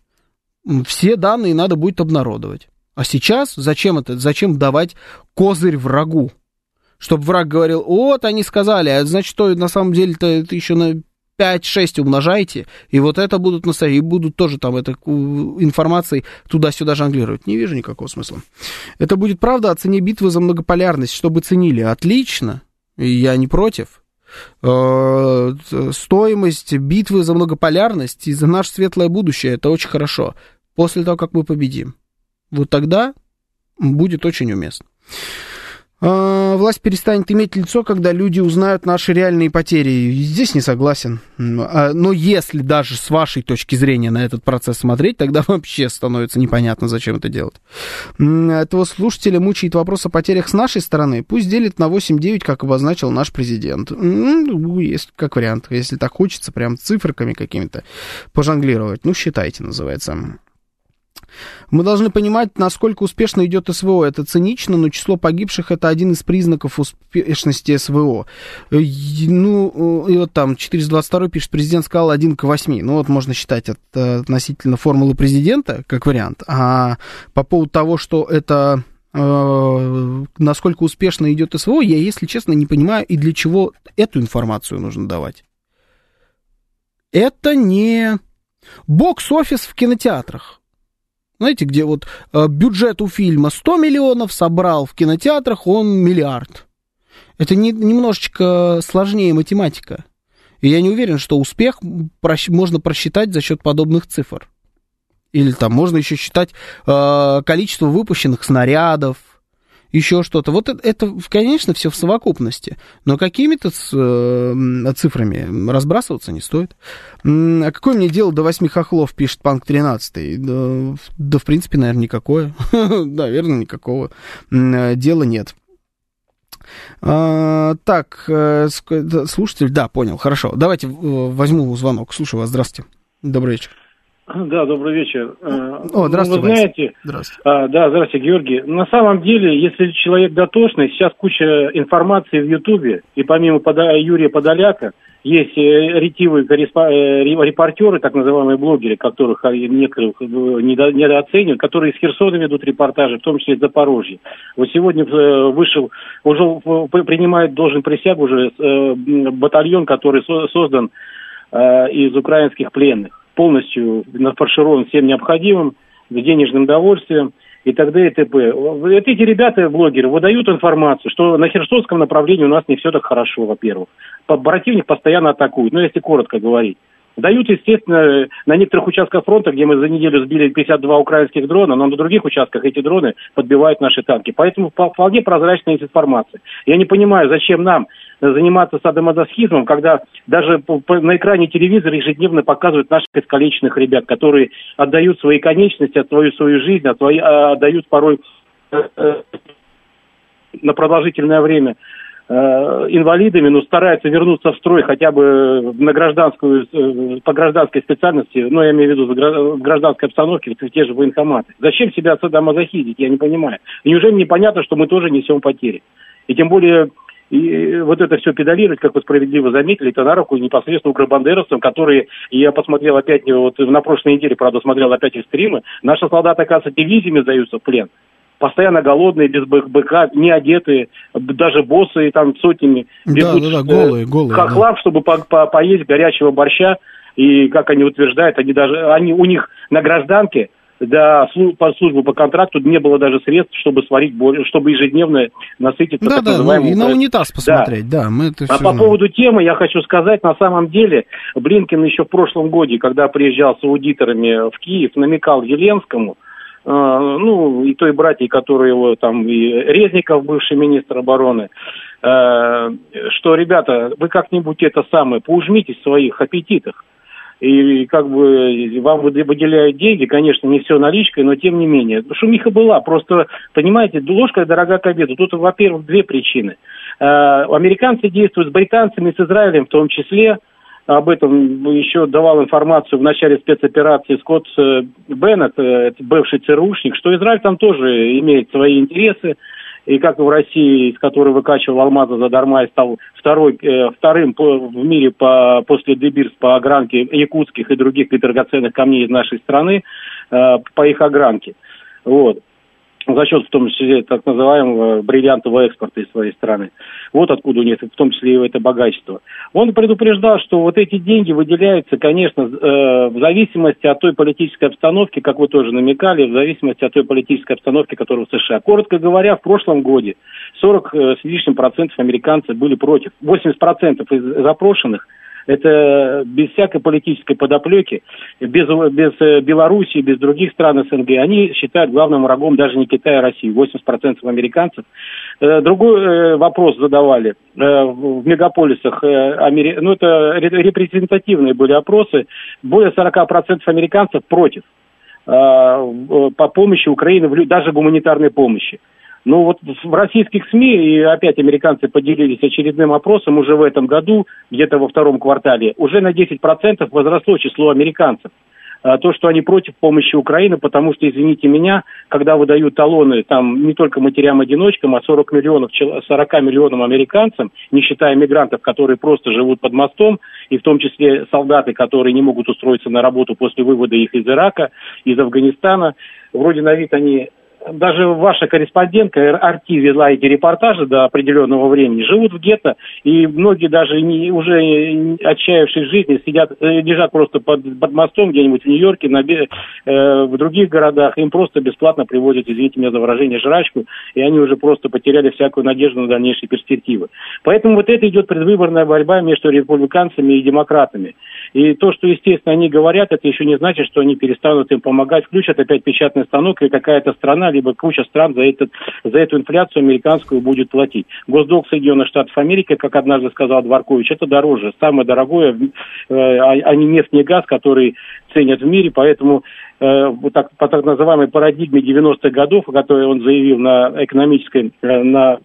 все данные надо будет обнародовать. А сейчас зачем это? Зачем давать козырь врагу? Чтобы враг говорил, вот они сказали, а значит, что на самом деле-то это еще на 5-6 умножаете, и вот это будут настоять, и будут тоже там этой информацией туда-сюда жонглировать. Не вижу никакого смысла. Это будет правда о цене битвы за многополярность, чтобы ценили. Отлично, я не против. Э, стоимость битвы за многополярность и за наше светлое будущее, это очень хорошо. После того, как мы победим. Вот тогда будет очень уместно. А, власть перестанет иметь лицо, когда люди узнают наши реальные потери. Здесь не согласен. А, но если даже с вашей точки зрения на этот процесс смотреть, тогда *laughs* вообще становится непонятно, зачем это делать. Этого слушателя мучает вопрос о потерях с нашей стороны. Пусть делит на 8-9, как обозначил наш президент. Ну, есть как вариант. Если так хочется, прям циферками какими-то пожонглировать. Ну, считайте, называется. Мы должны понимать, насколько успешно идет СВО. Это цинично, но число погибших это один из признаков успешности СВО. Ну, и вот там 422 пишет, президент сказал 1 к 8. Ну, вот можно считать это относительно формулы президента, как вариант. А по поводу того, что это э, насколько успешно идет СВО, я, если честно, не понимаю, и для чего эту информацию нужно давать. Это не бокс-офис в кинотеатрах. Знаете, где вот э, бюджет у фильма 100 миллионов собрал, в кинотеатрах он миллиард. Это не, немножечко сложнее математика. И я не уверен, что успех просч- можно просчитать за счет подобных цифр. Или там можно еще считать э, количество выпущенных снарядов, еще что-то. Вот это, конечно, все в совокупности. Но какими-то э, цифрами разбрасываться не стоит. А какое мне дело до восьми хохлов, пишет Панк 13. Да, да в принципе, наверное, никакое. *laughs* Наверное, никакого дела нет. А, так, э, слушатель, да, понял, хорошо. Давайте э, возьму звонок. Слушаю вас, здравствуйте. Добрый вечер. Да, добрый вечер. Э, О, здравствуйте. Вы знаете, здравствуйте. А, да, здравствуйте, Георгий. На самом деле, если человек дотошный, сейчас куча информации в Ютубе, и помимо пода- Юрия Подоляка, есть э, ретивые корреспо- э, репортеры, так называемые блогеры, которых некоторых недо- недооценивают, которые из Херсона ведут репортажи, в том числе из Запорожья. Вот сегодня вышел, уже принимает должен присягу уже батальон, который создан из украинских пленных полностью нафарширован всем необходимым, денежным довольствием и так далее, и т.п. Вот эти ребята, блогеры, выдают информацию, что на Херсонском направлении у нас не все так хорошо, во-первых. Противник постоянно атакует, ну, если коротко говорить. Дают, естественно, на некоторых участках фронта, где мы за неделю сбили 52 украинских дрона, но на других участках эти дроны подбивают наши танки. Поэтому вполне прозрачная информация. Я не понимаю, зачем нам заниматься садомазохизмом, когда даже на экране телевизора ежедневно показывают наших искалеченных ребят, которые отдают свои конечности, от свою свою жизнь, свои, а, отдают порой э, э, на продолжительное время э, инвалидами, но стараются вернуться в строй хотя бы на гражданскую, по гражданской специальности, ну, я имею в виду в гражданской обстановке, в те же военкоматы. Зачем себя садомазохизить, я не понимаю. неужели непонятно, что мы тоже несем потери? И тем более и вот это все педалировать, как вы справедливо заметили, это на руку непосредственно укробандеровцам, которые, я посмотрел опять, вот на прошлой неделе, правда, смотрел опять их стримы, наши солдаты, оказывается, дивизиями сдаются в плен. Постоянно голодные, без быка, не одетые, даже боссы там сотнями бегут да, да, да, голые, голые, хохлав, да. чтобы по -по поесть горячего борща. И, как они утверждают, они даже, они, у них на гражданке до по службу по контракту не было даже средств, чтобы сварить, чтобы ежедневно насытиться. Да, да, ну, и на унитаз посмотреть, да. да мы это а по знаем. поводу темы я хочу сказать, на самом деле, Блинкин еще в прошлом году, когда приезжал с аудиторами в Киев, намекал Зеленскому, э, ну, и той братьей, которые его там, и Резников, бывший министр обороны, э, что, ребята, вы как-нибудь это самое, поужмитесь в своих аппетитах и как бы вам выделяют деньги, конечно, не все наличкой, но тем не менее. Шумиха была, просто, понимаете, ложка дорога к обеду. Тут, во-первых, две причины. Э, американцы действуют с британцами, с Израилем в том числе, об этом еще давал информацию в начале спецоперации Скотт э, Беннет, э, бывший ЦРУшник, что Израиль там тоже имеет свои интересы, и как в России, из которой выкачивал алмазы задарма и стал второй, э, вторым в мире по, после Дебирс по огранке якутских и других драгоценных камней из нашей страны, э, по их огранке. Вот за счет, в том числе, так называемого бриллиантового экспорта из своей страны. Вот откуда у них, в том числе, и это богатство. Он предупреждал, что вот эти деньги выделяются, конечно, э, в зависимости от той политической обстановки, как вы тоже намекали, в зависимости от той политической обстановки, которая в США. Коротко говоря, в прошлом году 40 э, с лишним процентов американцев были против. 80 процентов из запрошенных – это без всякой политической подоплеки, без, без э, Белоруссии, без других стран СНГ, они считают главным врагом даже не Китая, а России, 80% американцев. Э, другой э, вопрос задавали в мегаполисах, ну это репрезентативные были опросы, более 40% американцев против по помощи Украины, даже гуманитарной помощи. Ну вот в российских СМИ, и опять американцы поделились очередным опросом уже в этом году, где-то во втором квартале, уже на 10% возросло число американцев, а, то, что они против помощи Украины, потому что, извините меня, когда выдают талоны там не только матерям-одиночкам, а 40 миллионов, 40 миллионам американцам, не считая мигрантов, которые просто живут под мостом, и в том числе солдаты, которые не могут устроиться на работу после вывода их из Ирака, из Афганистана, вроде на вид они даже ваша корреспондентка Арти вела эти репортажи до определенного времени, живут в гетто, и многие даже не, уже отчаявшись в жизни сидят, э, лежат просто под, под мостом где-нибудь в Нью-Йорке, на, э, в других городах, им просто бесплатно привозят, извините меня за выражение, жрачку, и они уже просто потеряли всякую надежду на дальнейшие перспективы. Поэтому вот это идет предвыборная борьба между республиканцами и демократами. И то, что, естественно, они говорят, это еще не значит, что они перестанут им помогать, включат опять печатный станок, и какая-то страна, либо куча стран за, этот, за эту инфляцию американскую будет платить. Госдолг Соединенных Штатов Америки, как однажды сказал Дворкович, это дороже, самое дорогое, э, а, а не нефть, не газ, который ценят в мире, поэтому э, вот так, по так называемой парадигме 90-х годов, о которой он заявил на экономической, э, на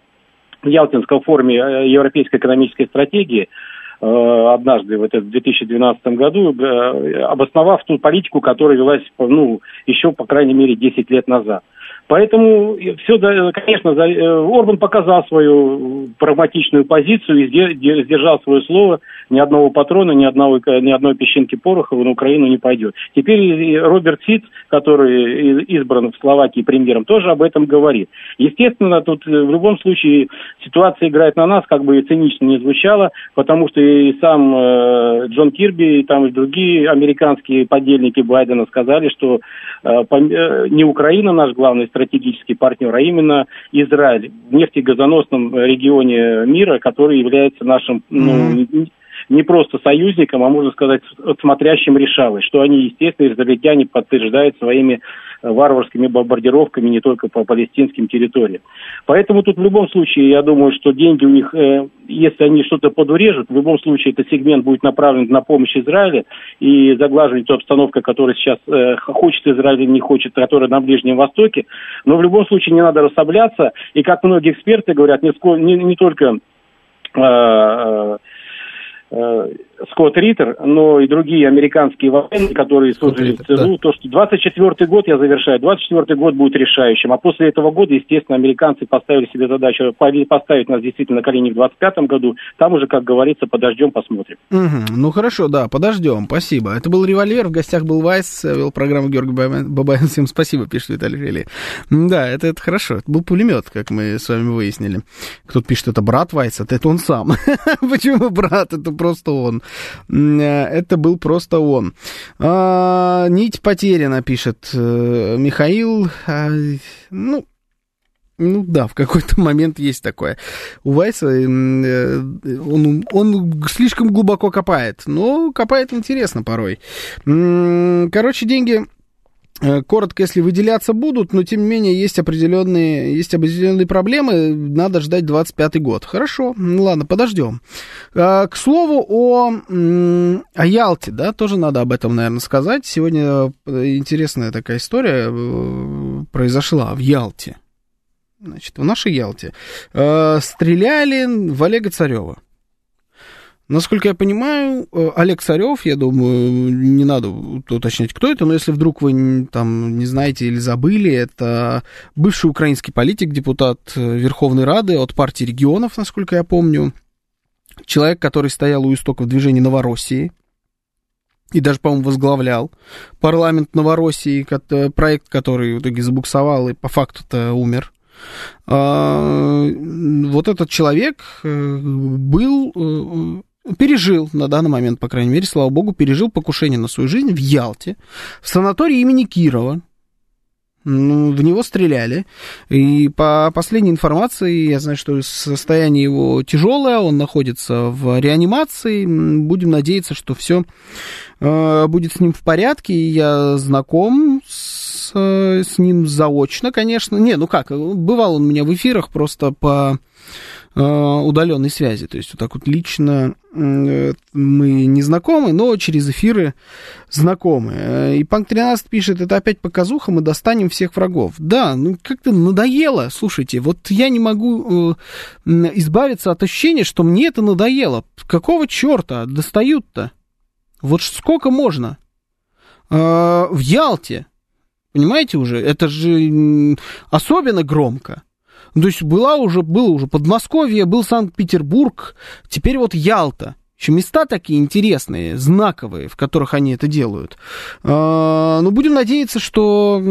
Ялтинском форуме э, Европейской экономической стратегии, однажды в, это, в 2012 году, обосновав ту политику, которая велась ну, еще, по крайней мере, 10 лет назад. Поэтому все, конечно, э, Орбан показал свою прагматичную позицию и сдержал свое слово. Ни одного патрона, ни, одного, ни одной песчинки пороха на Украину не пойдет. Теперь Роберт Сиц, который избран в Словакии премьером, тоже об этом говорит. Естественно, тут в любом случае ситуация играет на нас, как бы цинично не звучало, потому что и сам э, Джон Кирби, и там и другие американские подельники Байдена сказали, что э, э, не Украина наш главный стратегический партнер, а именно Израиль в нефтегазоносном регионе мира, который является нашим ну, не просто союзником, а можно сказать смотрящим решалой, что они, естественно, израильтяне подтверждают своими варварскими бомбардировками не только по палестинским территориям. Поэтому тут в любом случае, я думаю, что деньги у них, э, если они что-то подурежут, в любом случае этот сегмент будет направлен на помощь Израилю и заглаживать ту обстановку, которая сейчас э, хочет Израиль не хочет, которая на Ближнем Востоке. Но в любом случае не надо расслабляться. И как многие эксперты говорят, не, не, не только э, э Э, Скотт Риттер, но и другие американские военные, которые в ЦРУ, да. то, что 24 год, я завершаю, 24 год будет решающим, а после этого года, естественно, американцы поставили себе задачу поставить нас действительно на колени в 25 году, там уже, как говорится, подождем, посмотрим. Угу. Ну, хорошо, да, подождем, спасибо. Это был «Револьвер», в гостях был Вайс, вел программу Георгий Бабаев, всем спасибо, пишет Виталий Фили. Да, это, это хорошо, это был пулемет, как мы с вами выяснили. Кто-то пишет, это брат Вайса, это он сам. *laughs* Почему брат? Это просто он. Э, это был просто он. А, нить потеряна, пишет э, Михаил. А, ну, ну да, в какой-то момент есть такое. У Вайса э, он, он слишком глубоко копает, но копает интересно порой. Короче, деньги коротко, если выделяться будут, но тем не менее есть определенные, есть определенные проблемы, надо ждать 25-й год. Хорошо, ну ладно, подождем. Э, к слову о, о Ялте, да, тоже надо об этом, наверное, сказать. Сегодня э, интересная такая история произошла в Ялте. Значит, в нашей Ялте. Стреляли в Олега Царева. Насколько я понимаю, э, Олег Царев, я думаю, не надо уточнять, кто это, но если вдруг вы там не знаете или забыли, это бывший украинский политик, депутат э, Верховной Рады от партии регионов, насколько я помню. Человек, который стоял у истоков движения Новороссии и даже, по-моему, возглавлял парламент Новороссии, э, проект, который в итоге забуксовал и по факту-то умер. А, вот этот человек был пережил на данный момент, по крайней мере, слава богу, пережил покушение на свою жизнь в Ялте, в санатории имени Кирова. Ну, в него стреляли. И по последней информации, я знаю, что состояние его тяжелое, он находится в реанимации. Будем надеяться, что все э, будет с ним в порядке. Я знаком с, с ним заочно, конечно. Не, ну как, бывал он у меня в эфирах просто по Э, удаленной связи. То есть вот так вот лично э, мы не знакомы, но через эфиры знакомы. Э, и Панк 13 пишет, это опять показуха, мы достанем всех врагов. Да, ну как-то надоело, слушайте, вот я не могу избавиться от ощущения, что мне это надоело. Какого черта достают-то? Вот сколько можно? в Ялте. Понимаете уже? Это же особенно громко. То есть была уже, было уже Подмосковье, был Санкт-Петербург, теперь вот Ялта. Еще места такие интересные, знаковые, в которых они это делают. А, Но ну, будем надеяться, что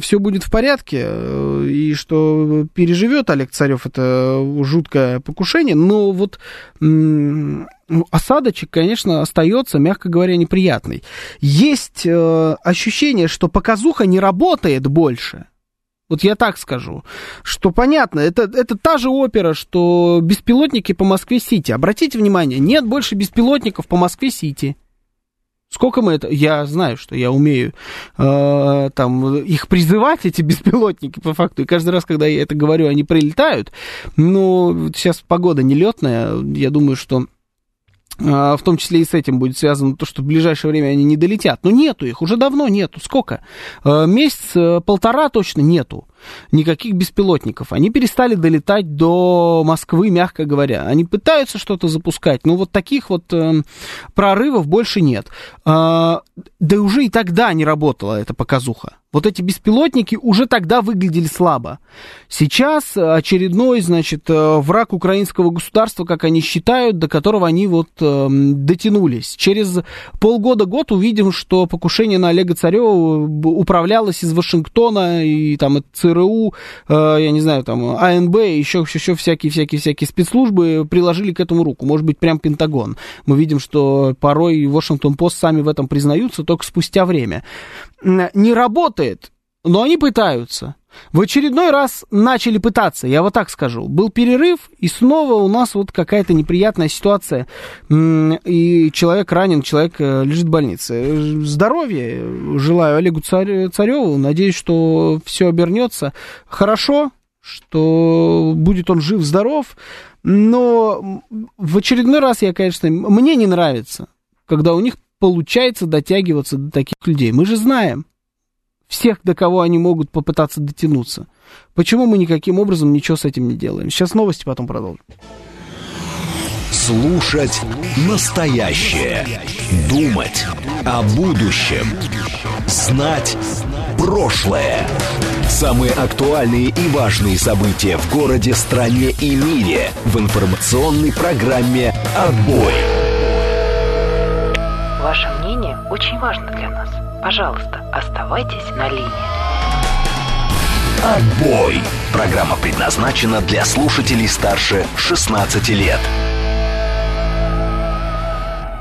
все будет в порядке, э, и что переживет Олег Царев это жуткое покушение. Но вот ну, осадочек, конечно, остается, мягко говоря, неприятный. Есть э, ощущение, что показуха не работает больше. Вот я так скажу, что понятно, это, это та же опера, что беспилотники по Москве-Сити. Обратите внимание, нет больше беспилотников по Москве-Сити. Сколько мы это... Я знаю, что я умею э, там их призывать, эти беспилотники, по факту. И каждый раз, когда я это говорю, они прилетают. Но сейчас погода нелетная. Я думаю, что в том числе и с этим будет связано то, что в ближайшее время они не долетят. Но нету их, уже давно нету. Сколько? А, месяц, э, полтора точно нету никаких беспилотников. Они перестали долетать до Москвы, мягко говоря. Они пытаются что-то запускать, но вот таких вот э, прорывов больше нет. Э, да уже и тогда не работала эта показуха. Вот эти беспилотники уже тогда выглядели слабо. Сейчас очередной, значит, э, враг украинского государства, как они считают, до которого они вот э, дотянулись. Через полгода-год увидим, что покушение на Олега Царева управлялось из Вашингтона, и там ЦРУ, э, я не знаю, там АНБ, еще, еще всякие-всякие-всякие спецслужбы приложили к этому руку. Может быть, прям Пентагон. Мы видим, что порой Вашингтон-Пост сами в этом признаются только спустя время. Не работает, но они пытаются. В очередной раз начали пытаться, я вот так скажу. Был перерыв, и снова у нас вот какая-то неприятная ситуация. И человек ранен, человек э, лежит в больнице. Здоровья желаю Олегу Цареву. Надеюсь, что все обернется хорошо, что будет он жив-здоров. Но в очередной раз я, конечно, мне не нравится, когда у них получается дотягиваться до таких людей. Мы же знаем всех, до кого они могут попытаться дотянуться. Почему мы никаким образом ничего с этим не делаем? Сейчас новости, потом продолжим. Слушать настоящее. Думать о будущем. Знать прошлое. Самые актуальные и важные события в городе, стране и мире в информационной программе «Отбой». Ваше мнение очень важно для нас. Пожалуйста, оставайтесь на линии. Отбой! Программа предназначена для слушателей старше 16 лет.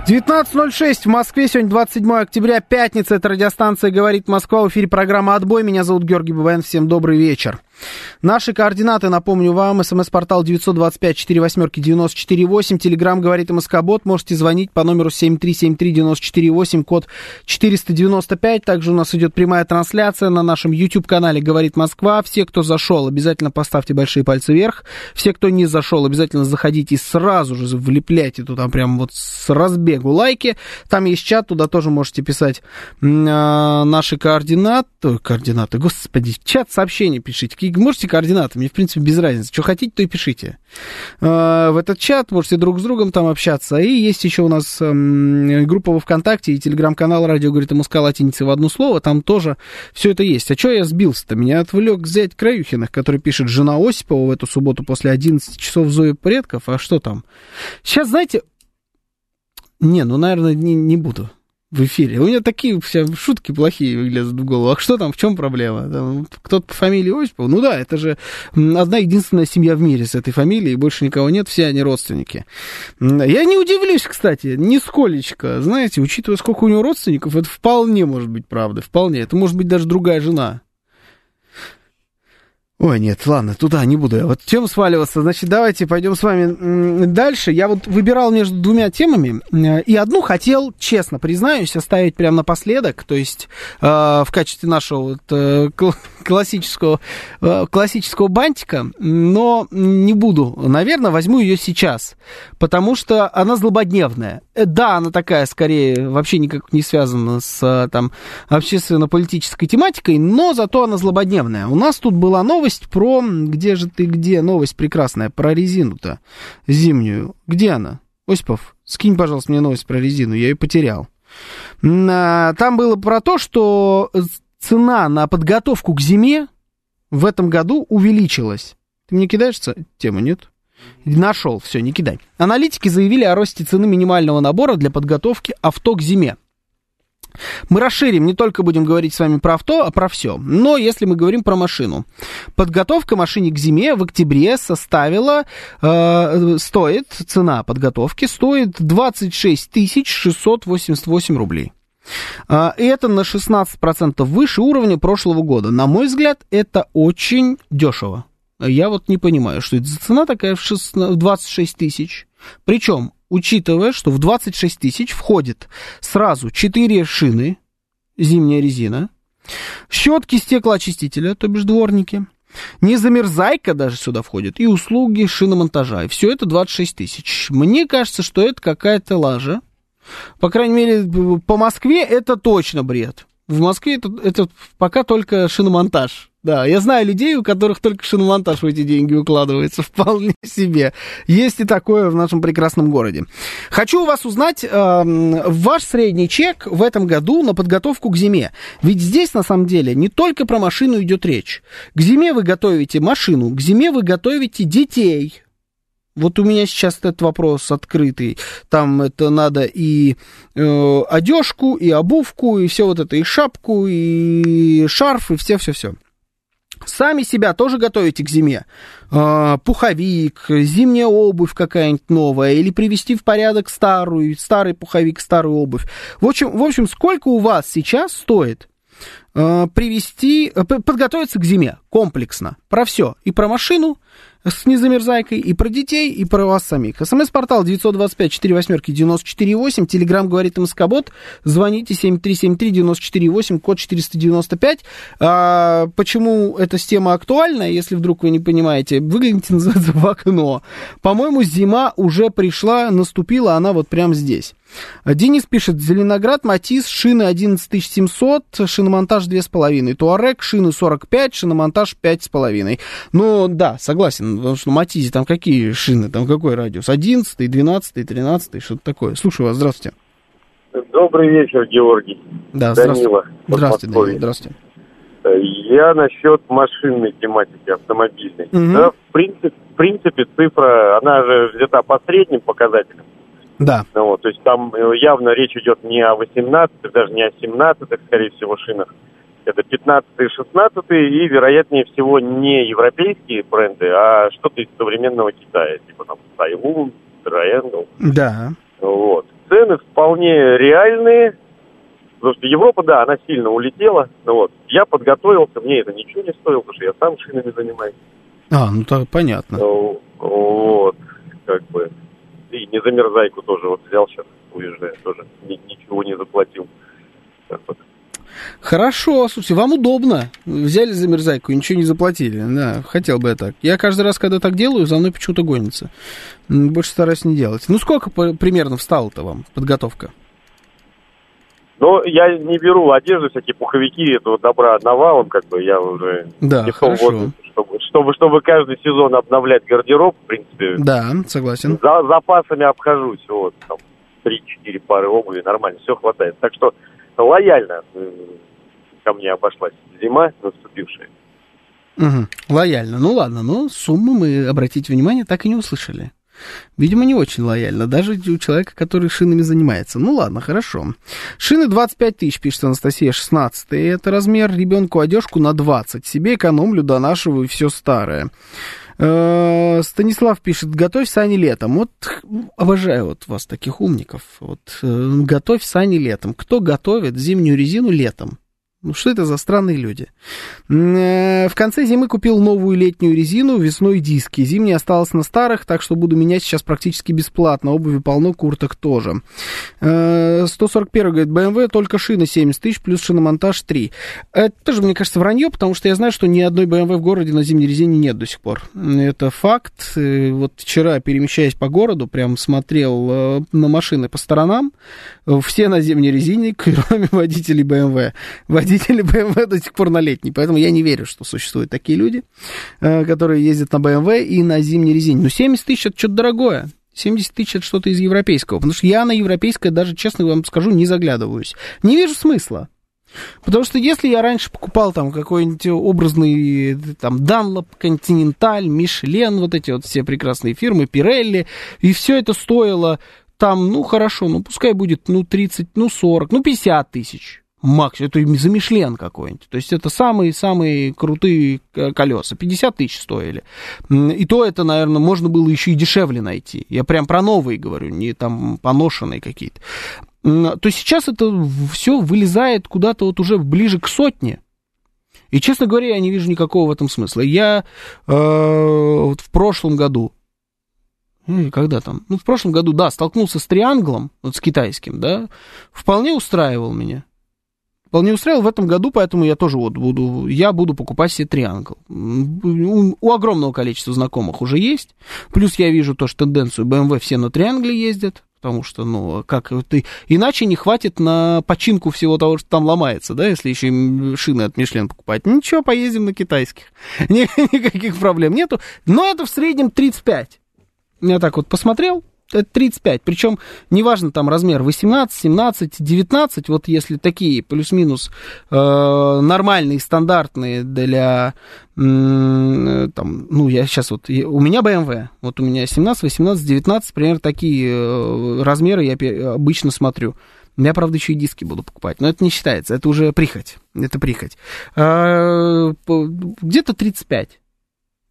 19.06 в Москве, сегодня 27 октября, пятница, это радиостанция «Говорит Москва», в эфире программа «Отбой», меня зовут Георгий Бабаян, всем добрый вечер. Наши координаты, напомню вам, смс-портал 925-48-94-8, телеграмм говорит МСК-бот, можете звонить по номеру 7373-94-8, код 495, также у нас идет прямая трансляция на нашем YouTube-канале «Говорит Москва», все, кто зашел, обязательно поставьте большие пальцы вверх, все, кто не зашел, обязательно заходите и сразу же влепляйте туда прям вот с разбегу лайки, там есть чат, туда тоже можете писать. Э, наши координаты, координаты, господи, чат сообщения пишите, можете координаты, мне, в принципе, без разницы. Что хотите, то и пишите. А, в этот чат можете друг с другом там общаться. И есть еще у нас группа во ВКонтакте и телеграм-канал «Радио говорит МСК» латиницы в одно слово. Там тоже все это есть. А что я сбился-то? Меня отвлек взять Краюхиных, который пишет «Жена Осипова в эту субботу после 11 часов Зои предков». А что там? Сейчас, знаете... Не, ну, наверное, не, не буду в эфире. У меня такие все шутки плохие лезут в голову. А что там, в чем проблема? Кто-то по фамилии Осипов? Ну да, это же одна единственная семья в мире с этой фамилией, больше никого нет, все они родственники. Я не удивлюсь, кстати, нисколечко. Знаете, учитывая, сколько у него родственников, это вполне может быть правда, вполне. Это может быть даже другая жена. Ой, нет, ладно, туда не буду я вот тему сваливаться. Значит, давайте пойдем с вами дальше. Я вот выбирал между двумя темами, э, и одну хотел, честно признаюсь, оставить прямо напоследок, то есть э, в качестве нашего вот, э, классического, э, классического бантика, но не буду. Наверное, возьму ее сейчас, потому что она злободневная. Э, да, она такая, скорее, вообще никак не связана с э, там, общественно-политической тематикой, но зато она злободневная. У нас тут была новость, про... Где же ты, где? Новость прекрасная про резину-то зимнюю. Где она? Осипов, скинь, пожалуйста, мне новость про резину, я ее потерял. А, там было про то, что цена на подготовку к зиме в этом году увеличилась. Ты мне кидаешь тему, нет? Нашел, все, не кидай. Аналитики заявили о росте цены минимального набора для подготовки авто к зиме. Мы расширим, не только будем говорить с вами про авто, а про все. Но если мы говорим про машину. Подготовка машине к зиме в октябре составила, э, стоит, цена подготовки стоит 26 688 рублей. Э, это на 16% выше уровня прошлого года. На мой взгляд, это очень дешево. Я вот не понимаю, что это за цена такая в, 16, в 26 тысяч. Причем, учитывая, что в 26 тысяч входит сразу 4 шины, зимняя резина, щетки стеклоочистителя, то бишь дворники, не замерзайка даже сюда входит, и услуги шиномонтажа. И все это 26 тысяч. Мне кажется, что это какая-то лажа. По крайней мере, по Москве это точно бред. В Москве это, это пока только шиномонтаж. Да, я знаю людей, у которых только шиномонтаж в эти деньги укладывается *laughs* вполне себе. Есть и такое в нашем прекрасном городе. Хочу у вас узнать э, ваш средний чек в этом году на подготовку к зиме. Ведь здесь, на самом деле, не только про машину идет речь. К зиме вы готовите машину, к зиме вы готовите детей, вот у меня сейчас этот вопрос открытый. Там это надо и э, одежку, и обувку, и все вот это, и шапку, и шарф, и все-все-все. Сами себя тоже готовите к зиме. Э, пуховик, зимняя обувь какая-нибудь новая, или привести в порядок старую, старый пуховик, старую обувь. В общем, в общем сколько у вас сейчас стоит э, привести, э, подготовиться к зиме комплексно, про все, и про машину, с незамерзайкой, и про детей, и про вас самих. СМС-портал 925-48-94-8, Телеграмм говорит МСК-бот, звоните 7373-94-8, код 495. А, почему эта тема актуальна, если вдруг вы не понимаете, выгляните, называется, в окно. По-моему, зима уже пришла, наступила она вот прямо здесь. Денис пишет, Зеленоград, Матис, шины 11700, шиномонтаж 2,5, Туарек, шины 45, шиномонтаж 5,5. Ну, да, согласен, потому что Матизе там какие шины, там какой радиус? 11, 12, 13, что-то такое. Слушаю вас, здравствуйте. Добрый вечер, Георгий. Да, Данила. Здравствуйте, Данила, здравствуйте. Я насчет машинной тематики, автомобильной. Угу. Да, в принципе, в принципе, цифра, она же где-то по средним показателям. Да. Ну, вот, то есть там э, явно речь идет не о 18, даже не о 17, скорее всего, шинах. Это 15 и 16, и, вероятнее всего, не европейские бренды, а что-то из современного Китая, типа там Тайлун, Triangle. Да. Вот. Цены вполне реальные, потому что Европа, да, она сильно улетела. Ну, вот. Я подготовился, мне это ничего не стоило, потому что я сам шинами занимаюсь. А, ну так понятно. Ну, вот, как бы. И не замерзайку тоже вот взял сейчас, уезжая, тоже ни, ничего не заплатил. Так вот. Хорошо, слушайте, вам удобно. Взяли замерзайку и ничего не заплатили. Да, хотел бы я так. Я каждый раз, когда так делаю, за мной почему-то гонится. Больше стараюсь не делать. Ну, сколько примерно встало-то вам подготовка? Но я не беру одежду, всякие пуховики, этого добра навалом, как бы я уже да, не в том возрасте, чтобы, чтобы, чтобы каждый сезон обновлять гардероб, в принципе. Да, согласен. За запасами обхожусь, вот, там, 3-4 пары обуви, нормально, все хватает. Так что лояльно ко мне обошлась зима наступившая. Угу. Лояльно. Ну ладно, но сумму мы, обратите внимание, так и не услышали. Видимо, не очень лояльно, даже у человека, который шинами занимается. Ну ладно, хорошо. Шины 25 тысяч, пишет Анастасия, 16 это размер, ребенку одежку на 20. Себе экономлю, донашиваю все старое. Э, Станислав пишет, готовь сани летом. Вот обожаю вот вас, таких умников. Вот э, готовь сани летом. Кто готовит зимнюю резину летом? Ну, что это за странные люди? Э, в конце зимы купил новую летнюю резину, весной диски. Зимняя осталась на старых, так что буду менять сейчас практически бесплатно. Обуви полно, курток тоже. 141 говорит, BMW только шина 70 тысяч, плюс шиномонтаж 3. Это тоже, мне кажется, вранье, потому что я знаю, что ни одной BMW в городе на зимней резине нет до сих пор. Это факт. Э, вот вчера, перемещаясь по городу, прям смотрел э, на машины по сторонам. Все на зимней резине, *laughs* кроме водителей BMW водители BMW *laughs* до сих пор на летней. Поэтому я не верю, что существуют такие люди, э, которые ездят на BMW и на зимней резине. Ну, 70 тысяч это что-то дорогое. 70 тысяч это что-то из европейского. Потому что я на европейское даже, честно вам скажу, не заглядываюсь. Не вижу смысла. Потому что если я раньше покупал там какой-нибудь образный там Dunlop, Continental, Michelin, вот эти вот все прекрасные фирмы, Pirelli, и все это стоило там, ну хорошо, ну пускай будет, ну 30, ну 40, ну 50 тысяч максимум, это за Мишлен какой-нибудь. То есть это самые-самые крутые колеса. 50 тысяч стоили. И то это, наверное, можно было еще и дешевле найти. Я прям про новые говорю, не там поношенные какие-то. То сейчас это все вылезает куда-то вот уже ближе к сотне. И, честно говоря, я не вижу никакого в этом смысла. Я э, вот в прошлом году, ну, когда там, ну, в прошлом году, да, столкнулся с трианглом, вот с китайским, да, вполне устраивал меня вполне устраивал в этом году, поэтому я тоже вот буду, я буду покупать себе триангл. У, у огромного количества знакомых уже есть, плюс я вижу тоже тенденцию, BMW все на триангле ездят, потому что, ну, как ты, иначе не хватит на починку всего того, что там ломается, да, если еще шины от Мишлен покупать. Ничего, поездим на китайских, *laughs* никаких проблем нету, но это в среднем 35. Я так вот посмотрел, 35. Причем, неважно там размер 18, 17, 19, вот если такие плюс-минус э, нормальные, стандартные для, э, там, ну, я сейчас вот, у меня BMW, вот у меня 17, 18, 19, примерно такие э, размеры я обычно смотрю. Я, правда, еще и диски буду покупать, но это не считается, это уже прихоть, это прихоть. Э, где-то 35,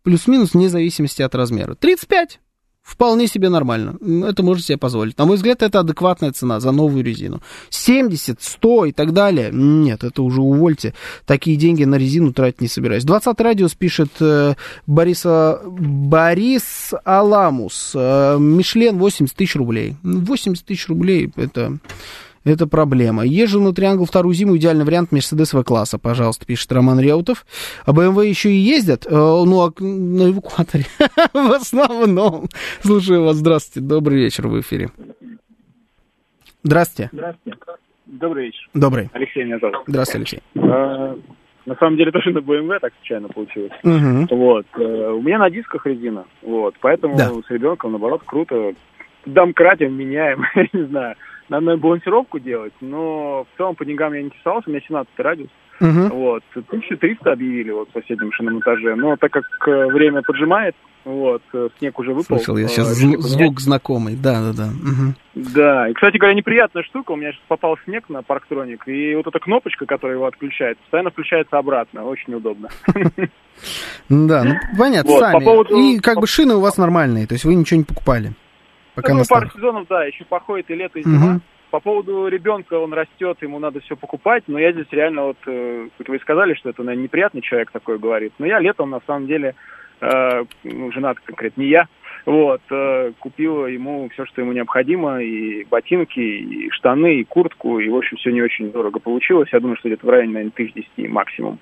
плюс-минус, вне зависимости от размера. 35, вполне себе нормально. Это можно себе позволить. На мой взгляд, это адекватная цена за новую резину. 70, 100 и так далее. Нет, это уже увольте. Такие деньги на резину тратить не собираюсь. 20 радиус пишет э, Бориса, Борис Аламус. Э, Мишлен 80 тысяч рублей. 80 тысяч рублей это это проблема. Езжу на Триангл вторую зиму, идеальный вариант Мерседес В-класса, пожалуйста, пишет Роман Реутов. А БМВ еще и ездят, э, ну, а на эвакуаторе *laughs* в основном. Слушаю вас, здравствуйте, добрый вечер в эфире. Здравствуйте. Здравствуйте. Добрый вечер. Добрый. Алексей меня зовут. Здравствуйте, Алексей. А, на самом деле тоже на BMW так случайно получилось. Угу. Вот. Э, у меня на дисках резина. Вот. Поэтому Да. с ребенком, наоборот, круто. Домкратим, меняем, *laughs* я не знаю. Надо балансировку делать, но в целом по деньгам я не интересовался, у меня 17 радиус. Мгм. Вот. 1300 объявили вот в соседнем шиномонтаже. Но так как э, время поджимает, вот, э, снег уже выпал. Слышал я э, сейчас зв- поменять. звук знакомый. Да, да, да. Мгм. Да, и, кстати говоря, неприятная штука, у меня сейчас попал снег на парктроник, и вот эта кнопочка, которая его отключает, постоянно включается обратно, очень удобно. *laughs* Да, ну понятно, сами. И как бы шины у вас нормальные, то есть вы ничего не покупали. Пока Ну, пару сезонов, да, еще походит и лето, и зима. Мгм. По поводу ребенка, он растет, ему надо все покупать, но я здесь реально вот, э, как вы сказали, что это, наверное, неприятный человек такой говорит, но я летом, на самом деле, э, ну, женат конкретно не я, вот, э, купила ему все, что ему необходимо, и ботинки, и штаны, и куртку, и, в общем, все не очень дорого получилось, я думаю, что где-то в районе, наверное, тысяч десяти максимум,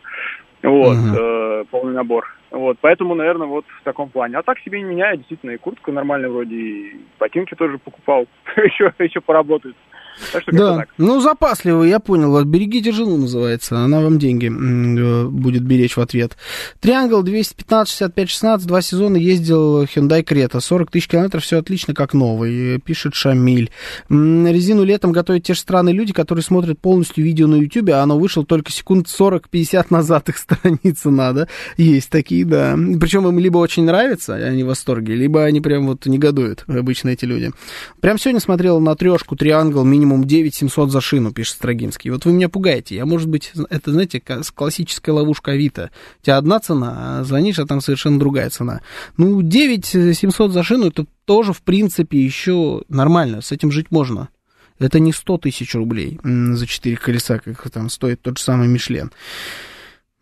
вот, Мгм. э, полный набор. Вот, поэтому, наверное, вот в таком плане. А так себе не меняю, действительно, и куртка нормальная вроде, и ботинки тоже покупал, *laughs* еще, еще поработают. Так что Да, так. ну запасливый, я понял. Берегите жену называется. Она вам деньги э, будет беречь в ответ. Триангл 215, 65, 16, два сезона ездил Hyundai Creta. 40 тысяч километров, все отлично, как новый, э, пишет Шамиль. Резину летом готовят те же странные люди, которые смотрят полностью видео на YouTube, а оно вышло только секунд 40-50 назад, их страница надо. Есть такие, да. Причем им либо очень нравится, они в восторге, либо они прям вот негодуют, обычно эти люди. Прям сегодня смотрел на трешку Триангл минимум 9700 за шину, пишет Строгинский. Вот вы меня пугаете. Я, может быть, это, знаете, ка- классическая ловушка Авито. У тебя одна цена, а звонишь, а там совершенно другая цена. Ну, 9700 за шину, это тоже, в принципе, еще нормально. С этим жить можно. Это не 100 тысяч рублей за 4 колеса, как там стоит тот же самый Мишлен.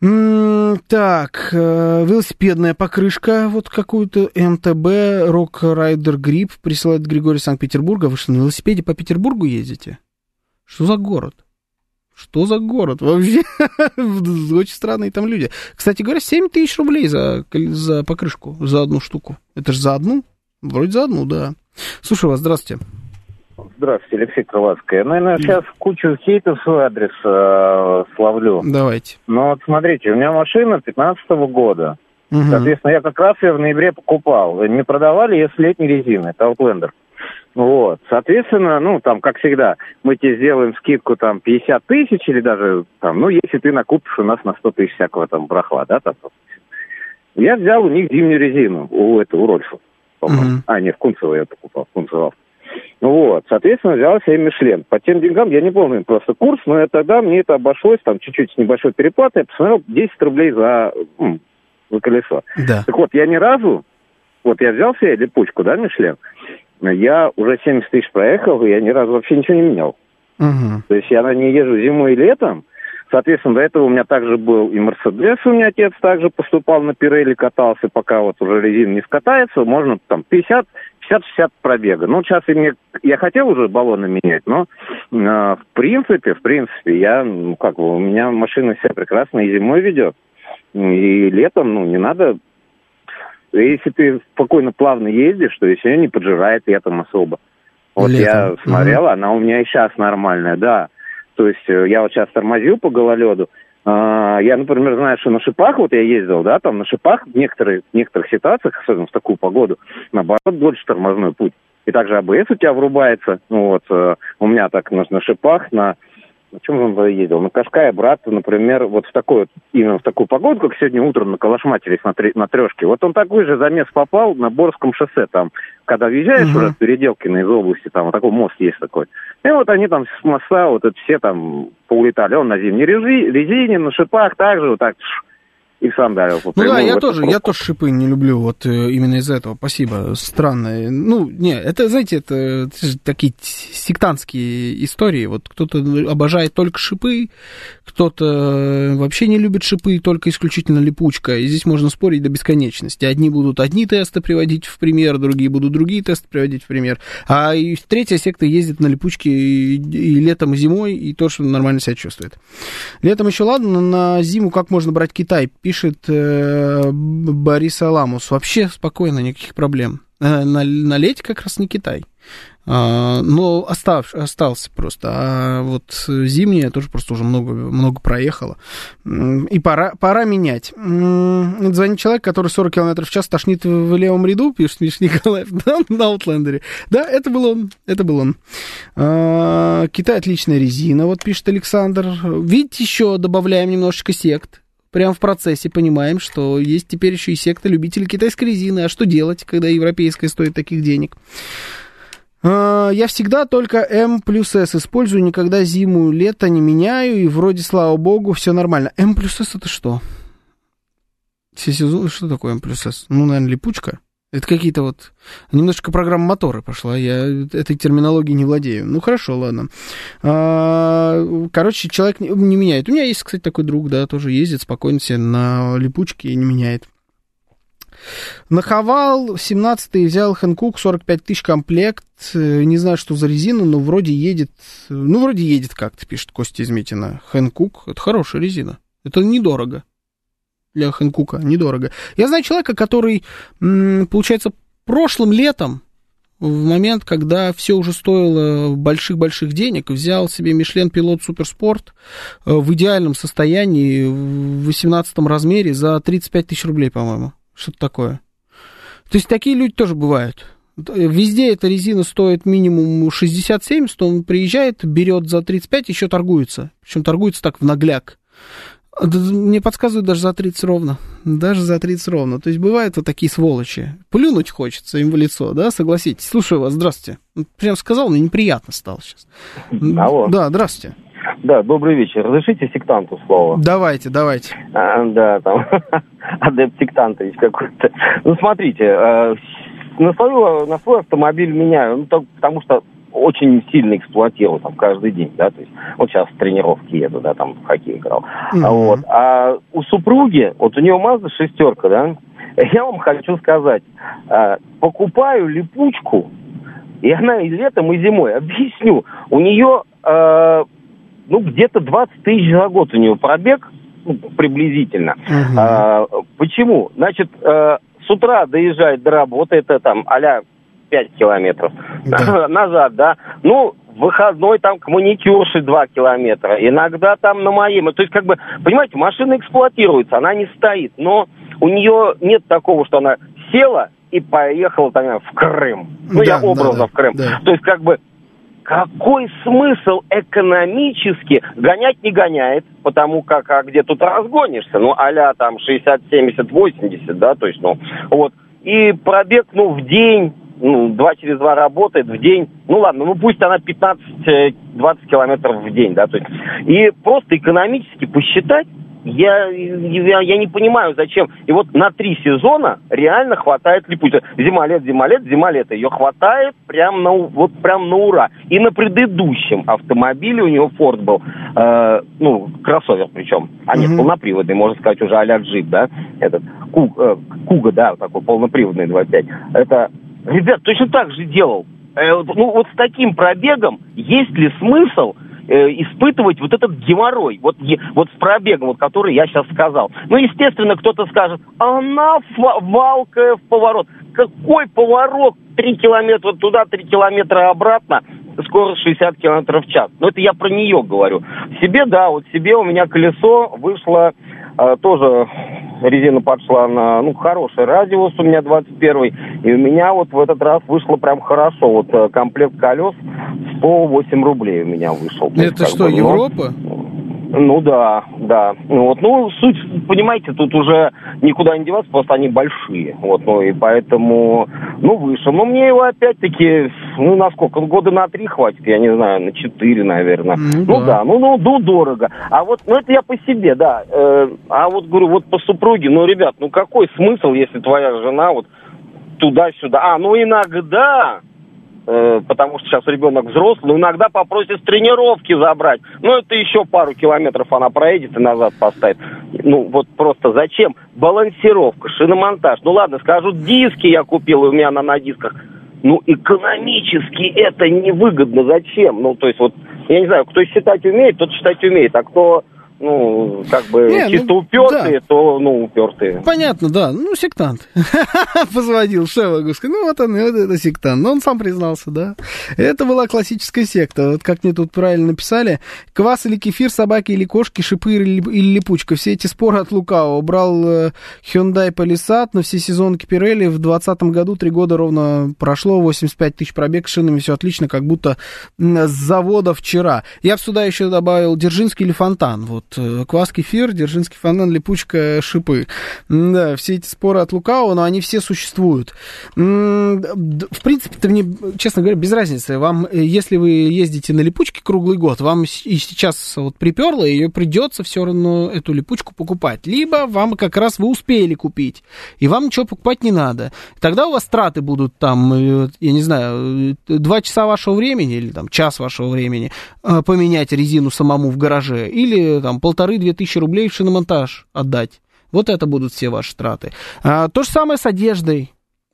Так, э, велосипедная покрышка, вот какую-то МТБ, Рок Райдер Грипп присылает Григорий Санкт-Петербурга. Вы что, на велосипеде по Петербургу ездите? Что за город? Что за город вообще? *laughs* Очень странные там люди. Кстати говоря, 7 тысяч рублей за, за покрышку, за одну штуку. Это же за одну? Вроде за одну, да. Слушаю вас, здравствуйте. Здравствуйте, Алексей Крыловский. Я, наверное, сейчас кучу хейта в свой адрес э, словлю. Давайте. Но вот смотрите, у меня машина 15 года. Угу. Соответственно, я как раз ее в ноябре покупал. Не продавали ее с летней резины, это Outlander. Вот, соответственно, ну, там, как всегда, мы тебе сделаем скидку, там, 50 тысяч или даже, там, ну, если ты накупишь у нас на 100 тысяч всякого там брахла, да, там. Я взял у них зимнюю резину, у этого, у Рольфа, по-моему. Mm-hmm. А, нет, в Кунцево я покупал, в Кунцево. Вот, соответственно, взял себе Мишлен. По тем деньгам, я не помню просто курс, но я тогда мне это обошлось, там, чуть-чуть с небольшой переплатой, я посмотрел, 10 рублей за, за колесо. Да. Так вот, я ни разу, вот я взял себе липучку, да, Мишлен, я уже 70 тысяч проехал, и я ни разу вообще ничего не менял. Угу. То есть я на ней езжу зимой и летом. Соответственно, до этого у меня также был и Мерседес, у меня отец также поступал на Пирелли, катался, пока вот уже резина не скатается, можно там 50, 50-60 пробега. Ну, сейчас и мне, я хотел уже баллоны менять, но э, в принципе, в принципе, я, ну, как у меня машина себя прекрасно и зимой ведет, и летом, ну, не надо если ты спокойно, плавно ездишь, то ее не поджирает летом особо. Вот летом. я смотрел, угу. она у меня и сейчас нормальная, да. То есть э, я вот сейчас тормозил по гололеду. А, я, например, знаю, что на шипах, вот я ездил, да, там на шипах в некоторых, в некоторых ситуациях, особенно в такую погоду, наоборот, больше тормозной путь. И также АБС у тебя врубается. Ну вот, э, у меня так на, на шипах, на на чем он ездил? На Кашкае брат, например, вот в такой, именно в такую погоду, как сегодня утром на Калашматере на, три, на трешке. Вот он такой же замес попал на Борском шоссе, там, когда въезжаешь uh-huh. уже от Переделкина из области, там, вот такой мост есть такой. И вот они там с моста, вот это все там поулетали. Он на зимней резине, на шипах также вот так и сам дарил по Ну да, я тоже, я тоже шипы не люблю, вот э, именно из-за этого. Спасибо. Странно. Ну, не, это, знаете, это, это такие сектантские истории. Вот кто-то обожает только шипы, кто-то вообще не любит шипы, только исключительно липучка. И здесь можно спорить до бесконечности. Одни будут одни тесты приводить в пример, другие будут другие тесты приводить в пример. А и третья секта ездит на липучке и, и летом, и зимой, и тоже нормально себя чувствует. Летом еще ладно, на зиму как можно брать Китай? Пишет э, Борис Аламус. Вообще спокойно, никаких проблем. Э, налеть как раз не Китай. А, но остав, остался просто. А вот зимняя тоже просто уже много, много проехала. И пора, пора менять. Звонит человек, который 40 км в час тошнит в левом ряду, пишет Миш Николаев, *laughs* да, на Аутлендере. Да, это был он, это был он. А, Китай отличная резина, вот пишет Александр. Видите, еще добавляем немножечко сект прямо в процессе понимаем, что есть теперь еще и секта любителей китайской резины. А что делать, когда европейская стоит таких денег? А, я всегда только М плюс С использую, никогда зиму, лето не меняю, и вроде, слава богу, все нормально. М плюс С это что? Все сезоны, что такое М плюс С? Ну, наверное, липучка. Это какие-то вот... Немножечко программа мотора пошла, я этой терминологией не владею. Ну, хорошо, ладно. А, короче, человек не, меняет. У меня есть, кстати, такой друг, да, тоже ездит спокойно себе на липучке и не меняет. Наховал 17-й, взял Хэнкук, 45 тысяч комплект. Не знаю, что за резину, но вроде едет... Ну, вроде едет как-то, пишет Костя Изметина. Хэнкук, это хорошая резина. Это недорого для Хэнкука, недорого. Я знаю человека, который, получается, прошлым летом, в момент, когда все уже стоило больших-больших денег, взял себе Мишлен Пилот Суперспорт э, в идеальном состоянии, в 18 размере за 35 тысяч рублей, по-моему. Что-то такое. То есть такие люди тоже бывают. Везде эта резина стоит минимум 60-70, он приезжает, берет за 35, еще торгуется. Причем торгуется так в нагляк. Мне подсказывают даже за 30 ровно. Даже за 30 ровно. То есть бывают вот такие сволочи. Плюнуть хочется им в лицо, да, согласитесь. Слушаю вас, здравствуйте. Прям сказал, мне неприятно стало сейчас. Алло. Да, здравствуйте. Да, добрый вечер. Разрешите сектанту слово? Давайте, давайте. А, да, там, *laughs* адепт сектантович какой-то. Ну, смотрите, э, на, свою, на свой автомобиль меняю, ну, так, потому что очень сильно эксплуатирую там каждый день, да, то есть вот сейчас в тренировке еду, да, там в хоккей играл. Mm-hmm. Вот. А у супруги, вот у нее Mazda шестерка, да, *laughs* я вам хочу сказать, а, покупаю липучку, и она и летом, и зимой. Объясню, у нее, э, ну, где-то 20 тысяч за год у нее пробег, ну, приблизительно. Uh-huh. А, почему? Значит, э, с утра доезжает до работы, это там а 5 километров. Да. *laughs* Назад, да. Ну, выходной там к маникюрше 2 километра. Иногда там на моей. То есть, как бы, понимаете, машина эксплуатируется, она не стоит. Но у нее нет такого, что она села и поехала там в Крым. Ну, Да, я да, образно да, в Крым. да. То есть, как бы, какой смысл экономически гонять не гоняет, потому как, а где тут разгонишься? Ну, а там 60, 70, 80, да, то есть, ну, вот. И пробег, ну, в день, ну, два через два работает в день. Ну, ладно, ну, пусть она 15-20 километров в день, да, то есть. И просто экономически посчитать, я, я, я не понимаю, зачем. И вот на три сезона реально хватает липучки. Зима-лет, зима-лет, зима-лето. Ее хватает прям на, вот прям на ура. И на предыдущем автомобиле у него Форд был, э, ну, кроссовер причем. А нет, полноприводный, можно сказать, уже а-ля джип, да? Этот, э, Куга, да, такой полноприводный 2.5. Это, ребят, точно так же делал. Э, ну, вот с таким пробегом есть ли смысл э, испытывать вот этот геморрой, вот, вот с пробегом, вот, который я сейчас сказал. Ну, естественно, кто-то скажет, она фа- валкая в поворот. Какой поворот? Три километра туда, три километра обратно, скорость 60 километров в час. Но это я про нее говорю. Себе, да, вот себе у меня колесо вышло, э, тоже резина пошла на, ну, хороший радиус у меня 21 и у меня вот в этот раз вышло прям хорошо. Вот э, комплект колес 108 рублей у меня вышел. То есть, Это как что, бы, ну, Европа? Ну да, да. Ну Вот, ну, суть, понимаете, тут уже никуда не деваться, просто они большие. Вот, ну и поэтому, ну, выше. Но мне его опять-таки, ну, на сколько? Ну, года на три хватит, я не знаю, на четыре, наверное. Ну, да. ну, ну, ну, дорого. А вот, ну, это я по себе, да. Э, а вот, говорю, вот по супруге, ну, ребят, ну, какой смысл, если твоя жена вот туда-сюда? А, ну, иногда потому что сейчас ребенок взрослый, но иногда попросит с тренировки забрать. Ну, это еще пару километров она проедет и назад поставит. Ну, вот просто зачем? Балансировка, шиномонтаж. Ну, ладно, скажут, диски я купил, и у меня она на дисках. Ну, экономически это невыгодно. Зачем? Ну, то есть, вот, я не знаю, кто считать умеет, тот считать умеет, а кто, ну, как бы, Не, ну, чисто упертые, то, ну, упертые. Понятно, да. Ну, сектант. *laughs* Позвонил, сказать? Ну, вот он, вот это сектант. Но он сам признался, да. Это была классическая секта. Вот как мне тут правильно написали. Квас или кефир, собаки или кошки, шипы или, или липучка. Все эти споры от лукавого. Брал э, Hyundai Palisade на все сезонки Pirelli. В 2020 году три года ровно прошло. 85 тысяч пробег с шинами. Все отлично, как будто с завода вчера. Я сюда еще добавил Дзержинский или Фонтан. Вот э, квас, кефир, Дзержинский фонтан, липучка, шипы. Да, все эти споры от лукавого, но они все существуют. В принципе-то мне, честно говоря, без разницы. Вам, э, если вы ездите на липучке круглый год, вам и сейчас вот приперло, ее придется все равно эту липучку покупать. Либо вам как раз вы успели купить, и вам ничего покупать не надо. Тогда у вас траты будут там, э, я не знаю, два часа вашего времени или там час вашего времени поменять резину самому в гараже, или там полторы-две тысячи рублей в шиномонтаж отдать. Вот это будут все ваши траты. А, то же самое с одеждой.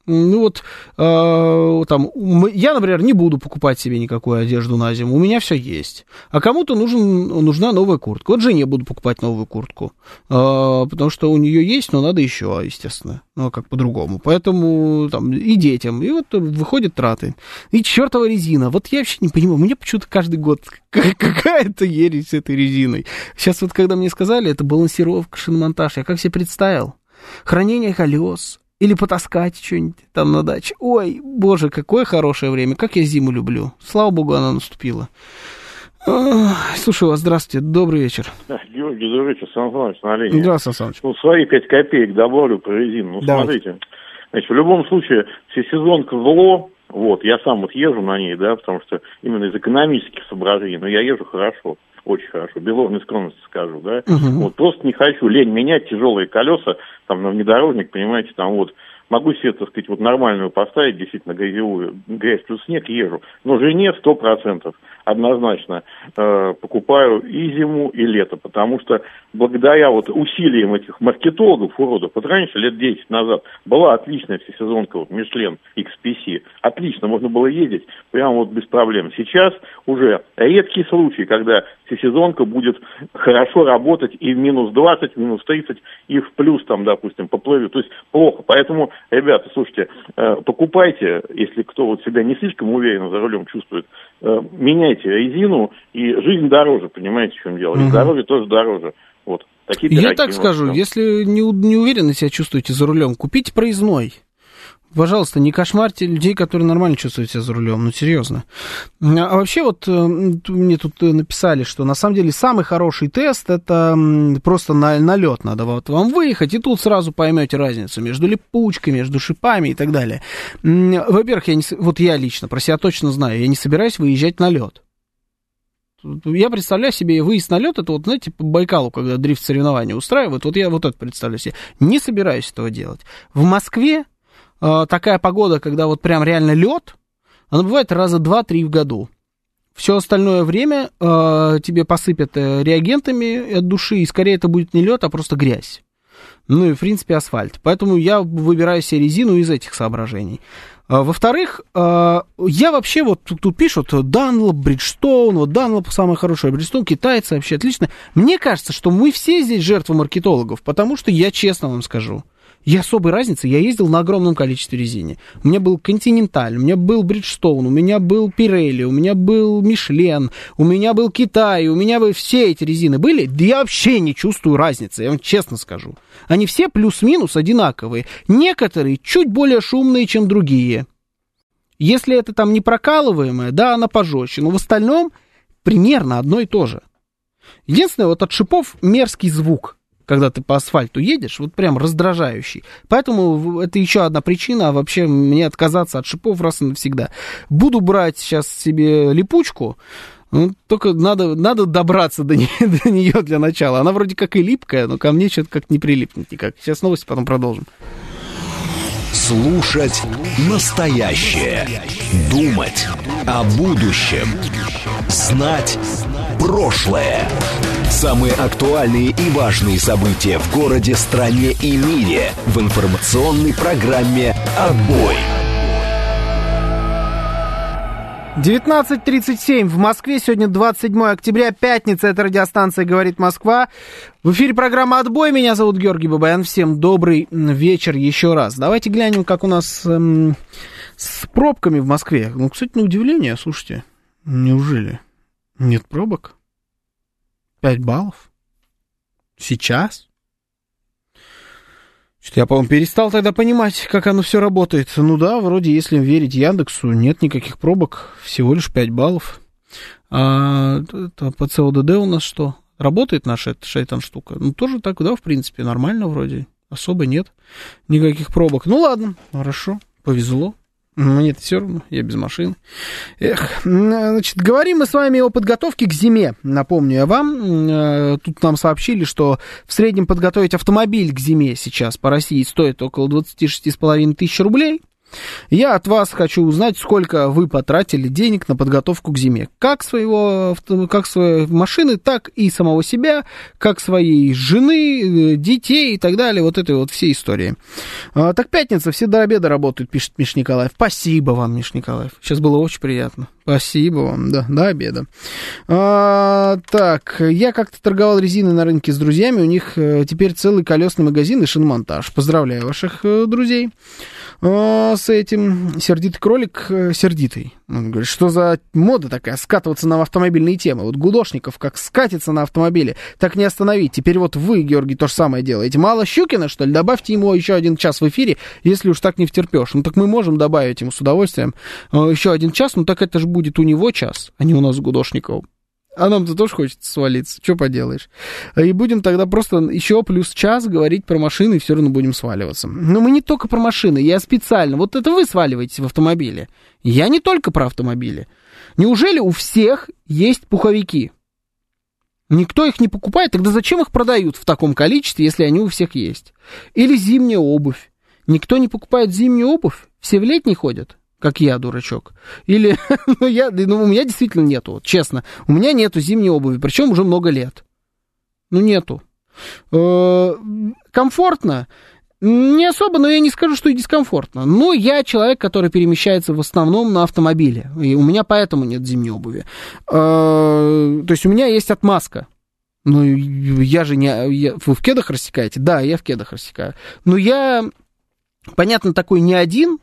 Ну вот, э, там, я, например, не буду покупать себе никакую одежду на зиму, у меня все есть. А кому-то нужен, нужна новая куртка. Вот жене буду покупать новую куртку, э, потому что у нее есть, но надо еще, естественно, ну а как по-другому. Поэтому там и детям, и вот выходят траты. И чертова резина. Вот я вообще не понимаю, мне почему-то каждый год *laughs* какая-то ересь с этой резиной. Сейчас вот когда мне сказали, это балансировка, шиномонтаж, я как себе представил? Хранение колес, или потаскать что-нибудь там на даче. Ой, боже, какое хорошее время, как я зиму люблю. Слава богу, она наступила. Слушаю вас, здравствуйте, добрый вечер. Георгий, добрый вечер, Сан Саныч на линии. Здравствуйте, Сан Саныч. Ну, свои пять копеек добавлю про резину. Ну, Давайте. смотрите, значит, в любом случае, всесезонка зло, вот, я сам вот езжу на ней, да, потому что именно из экономических соображений, но я езжу хорошо, очень хорошо, без ложной скромности скажу, да. Мгм. Вот, просто не хочу, лень менять тяжелые колеса, там, на внедорожник, понимаете, там вот, могу себе, так сказать, вот нормальную поставить, действительно, грязевую, грязь плюс снег, езжу, но жене сто процентов однозначно э, покупаю и зиму, и лето, потому что благодаря вот усилиям этих маркетологов, уродов, вот раньше, лет 10 назад, была отличная всесезонка, вот Мишлен XPC, отлично, можно было ездить прямо вот без проблем. Сейчас уже редкий случай, когда всесезонка будет хорошо работать и в минус 20, в минус 30, и в плюс там, допустим, поплывет, то есть плохо. Поэтому, ребята, слушайте, э, покупайте, если кто вот себя не слишком уверенно за рулем чувствует, меняйте резину, и жизнь дороже, понимаете, в чем дело. И Мгм. здоровье тоже дороже. Вот. Такие Я так скажу, если не, не уверенно себя чувствуете за рулем, купите проездной. Пожалуйста, не кошмарьте людей, которые нормально чувствуют себя за рулем, ну серьезно. А вообще вот э, мне тут э, написали, что на самом деле самый хороший тест это просто на, на лед надо вот вам выехать, и тут сразу поймете разницу между липучкой, между шипами и так далее. Во-первых, я не, вот я лично про себя точно знаю, я не собираюсь выезжать на лед. Я представляю себе выезд на лед, это вот, знаете, по Байкалу, когда дрифт соревнования устраивают, вот я вот это представляю себе. Не собираюсь этого делать. В Москве такая погода, когда вот прям реально лед, она бывает раза два-три в году. Все остальное время э, тебе посыпят э, реагентами от души, и скорее это будет не лед, а просто грязь. Ну и, в принципе, асфальт. Поэтому я выбираю себе резину из этих соображений. А, Во-вторых, я вообще вот тут, пишут Данлоп, Бриджстоун, вот Данлоп самый хороший, а Бриджстоун, китайцы вообще отлично. Мне кажется, что мы все здесь жертвы маркетологов, потому что я честно вам скажу, я особой разницы, я ездил на огромном количестве резине. У меня был Континенталь, у меня был Бриджстоун, у меня был Пирелли, у меня был Мишлен, у меня был Китай, у меня бы все эти резины были. Да я вообще не чувствую разницы, я вам честно скажу. Они все плюс-минус одинаковые. Некоторые чуть более шумные, чем другие. Если это там не прокалываемое, да, она пожестче, но в остальном примерно одно и то же. Единственное, вот от шипов мерзкий звук, когда ты по асфальту едешь, вот прям раздражающий. Поэтому это еще одна причина вообще мне отказаться от шипов раз и навсегда. Буду брать сейчас себе липучку, ну, только надо, надо добраться до, не- *laughs* до нее для начала. Она вроде как и липкая, но ко мне что-то как не прилипнет никак. Сейчас новости, потом продолжим. Слушать настоящее. Думать о будущем. Знать прошлое. Самые актуальные и важные события в городе, стране и мире в информационной программе «Отбой». 19.37 в Москве, сегодня 27 октября, пятница, это радиостанция «Говорит Москва». В эфире программа «Отбой», меня зовут Георгий Бабаян, всем добрый вечер еще раз. Давайте глянем, как у нас эм, с пробками в Москве. Ну, кстати, на удивление, слушайте, неужели нет пробок? 5 баллов? Сейчас? Что-то я, по-моему, перестал тогда понимать, как оно все работает. Ну да, вроде, если верить Яндексу, нет никаких пробок, всего лишь 5 баллов. А это по ЦОДД у нас что? Работает наша эта шайтан штука? Ну, тоже так, да, в принципе, нормально вроде. Особо нет никаких пробок. Ну ладно, хорошо, повезло. Мне это все равно, я без машины. Эх, значит, говорим мы с вами о подготовке к зиме. Напомню я вам, э, тут нам сообщили, что в среднем подготовить автомобиль к зиме сейчас по России стоит около 26,5 тысяч рублей. Я от вас хочу узнать, сколько вы потратили денег на подготовку к зиме. Как своего, как своей машины, так и самого себя, как своей жены, э, детей и так далее. Вот этой вот всей истории. А, так пятница, все до обеда работают, пишет Миш Николаев. Спасибо вам, Миш Николаев. Сейчас было очень приятно. Спасибо вам, да, до обеда. А, так, я как-то торговал резиной на рынке с друзьями, у них э, теперь целый колесный магазин и шиномонтаж. Поздравляю ваших э, друзей а, с этим. Сердитый кролик, э, сердитый. Он говорит, что за мода такая, скатываться на автомобильные темы. Вот Гудошников как скатится на автомобиле, так не остановить. Теперь вот вы, Георгий, то же самое делаете. Мало Щукина, что ли? Добавьте ему еще один час в эфире, если уж так не втерпешь. Ну так мы можем добавить ему с удовольствием э, еще один час, ну так это же будет у него час, а не у нас с Гудошниковым. А нам-то тоже хочется свалиться, что поделаешь. И будем тогда просто еще плюс час говорить про машины, и все равно будем сваливаться. Но мы не только про машины, я специально. Вот это вы сваливаетесь в автомобиле. Я не только про автомобили. Неужели у всех есть пуховики? Никто их не покупает, тогда зачем их продают в таком количестве, если они у всех есть? Или зимняя обувь. Никто не покупает зимнюю обувь, все в летней ходят как я, дурачок. Или, *laughs* ну, я, ну, у меня действительно нету, вот, честно. У меня нету зимней обуви, причем уже много лет. Ну, нету. Э, комфортно? Не особо, но я не скажу, что и дискомфортно. Но я человек, который перемещается в основном на автомобиле. И у меня поэтому нет зимней обуви. Э, то есть у меня есть отмазка. Ну, я же не... Я, вы в кедах рассекаете? Да, я в кедах рассекаю. Но я, понятно, такой не один,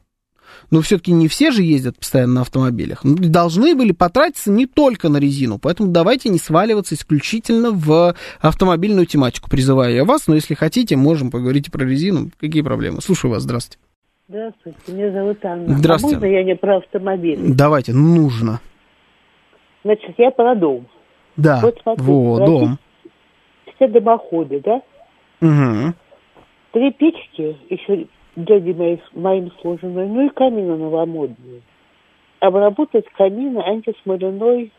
Но все-таки не все же ездят постоянно на автомобилях. Ну, должны были потратиться не только на резину. Поэтому давайте не сваливаться исключительно в автомобильную тематику. Призываю я вас, но если хотите, можем поговорить про резину. Какие проблемы? Слушаю вас, здравствуйте. Здравствуйте, меня зовут Анна. Здравствуйте. А можно я не про автомобиль? Давайте, нужно. Значит, я про дом. Да, Вот смотрите, во, дом. Все дымоходы, да? Угу. Три печки, еще дяди мои, моим сложенные, ну и камины новомодные. Обработать камины антисмоляной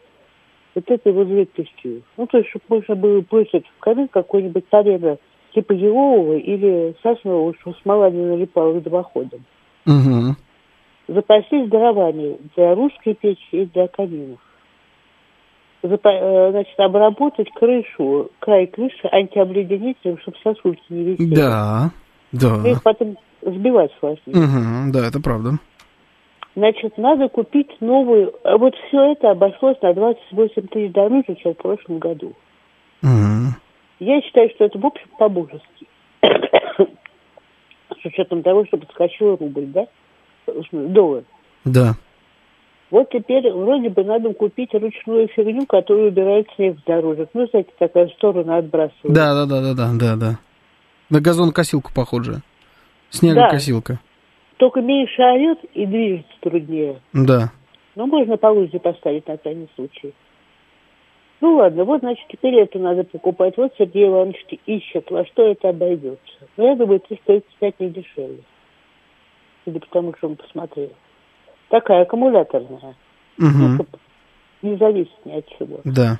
вот этой вот жидкостью. Ну, то есть, чтобы можно было бросить в камин какой-нибудь полено типа елового или соснового, чтобы смола не налипала к дымоходам. Угу. запастись дровами для русской печи и для каминов. Запа- э, значит, обработать крышу, край крыши антиобледенителем, чтобы сосульки не висели. Да, да. Их потом сбивать сложнее. Угу, да, это правда. Значит, надо купить новую... а Вот все это обошлось на 28 тысяч дороже, чем в прошлом году. Угу. Я считаю, что это, в общем, по-божески. *coughs* С учетом того, что подскочил рубль, да? Доллар. Да. Вот теперь вроде бы надо купить ручную фигню, которая убирает снег с дорожек. Ну, знаете, такая в сторону отбрасывает. Да, да, да, да, да, да, да. На газонокосилку похоже. Снегокосилка. Только меньше орет и движется труднее. Да. Но можно по лузе поставить на крайний случай. Ну ладно, вот, значит, теперь это надо покупать. Вот Сергей Иванович ищет, во что это обойдется. Но я думаю, 335 не дешевле. Или потому что он посмотрел. Такая аккумуляторная. Угу. Не зависит ни от чего. Да.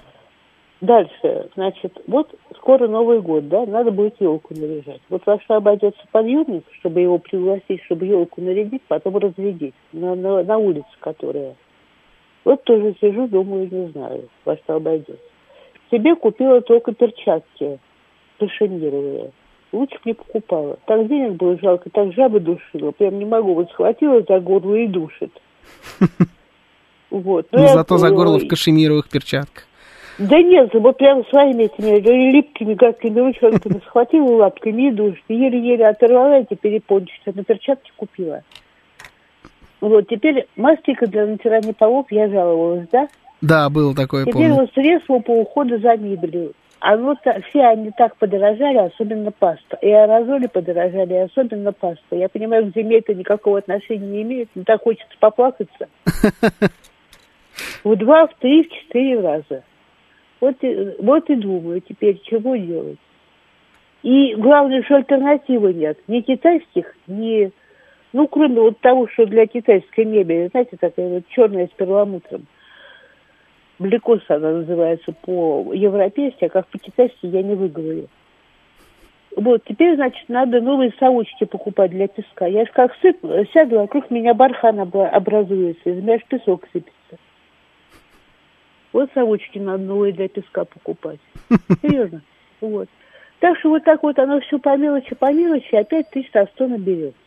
Дальше, значит, вот скоро Новый год, да, надо будет елку наряжать. Вот во что обойдется подъемник, чтобы его пригласить, чтобы елку нарядить, потом разрядить на, на, на улице, которая. Вот тоже сижу, думаю, не знаю, во что обойдется. Себе купила только перчатки кашемировые. Лучше бы не покупала. Так денег было жалко, так жабы душила. Прям не могу. Вот схватила за горло и душит. *laughs* Вот. Ну, я зато за горло в кашемировых перчатках. Да нет, вот прям своими этими липкими гадкими ручонками схватила лапками и душит. Еле-еле оторвала эти перепончики, на перчатки купила. Вот, теперь мастика для натирания полов я жаловалась, да? Да, было такое, Теперь помню. вот средства по уходу за мебелью. А вот все они так подорожали, особенно паста. И аэрозоли подорожали, и особенно паста. Я понимаю, к зиме это никакого отношения не имеет, но так хочется поплакаться. *laughs* В два, в три, в четыре раза. Вот и, вот и думаю теперь, чего делать. И главное, что альтернативы нет. Ни китайских, ни... Ну, кроме вот того, что для китайской мебели, знаете, такая вот черная с перламутром. Блекос она называется по-европейски, а как по-китайски я не выговорю. Вот, теперь, значит, надо новые совочки покупать для песка. Я же как сып, сяду, вокруг меня бархан образуется, из меня ж песок сыпется. Вот совочки надо новые для песка покупать. *laughs* Серьезно. Вот. Так что вот так вот оно все по мелочи, по мелочи, опять тысяч на сто наберется.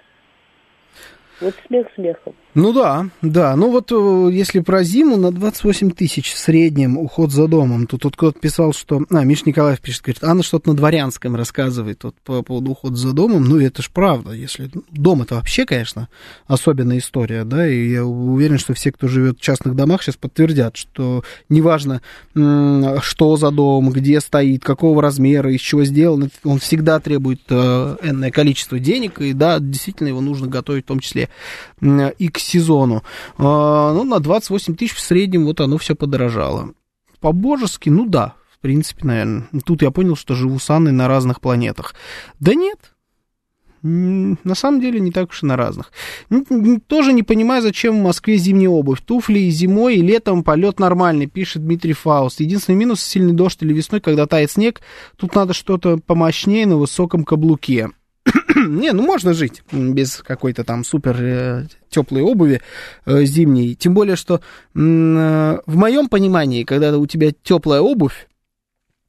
Вот смех смехом. Ну да, да. Ну вот э, если про зиму на 28 тысяч в среднем уход за домом, то тут кто-то писал, что... А, Миша Николаев пишет, говорит, Анна что-то на дворянском рассказывает вот, по поводу ухода за домом. Ну это ж правда, если... Дом это вообще, конечно, особенная история, да, и я уверен, что все, кто живет в частных домах, сейчас подтвердят, что неважно, что за дом, где стоит, какого размера, из чего сделан, он всегда требует э, энное количество денег, и да, действительно его нужно готовить в том числе и к сезону. А, ну, на 28 тысяч в среднем вот оно все подорожало. По-божески, ну да, в принципе, наверное. Тут я понял, что живу с Анной на разных планетах. Да нет, на самом деле не так уж и на разных. Тоже не понимаю, зачем в Москве зимняя обувь. Туфли и зимой, и летом полет нормальный, пишет Дмитрий Фауст. Единственный минус сильный дождь или весной, когда тает снег, тут надо что-то помощнее на высоком каблуке. *clears throat* Не, ну можно жить без какой-то там супер теплой обуви э, зимней. Тем более, что э, в моем понимании, когда у тебя теплая обувь,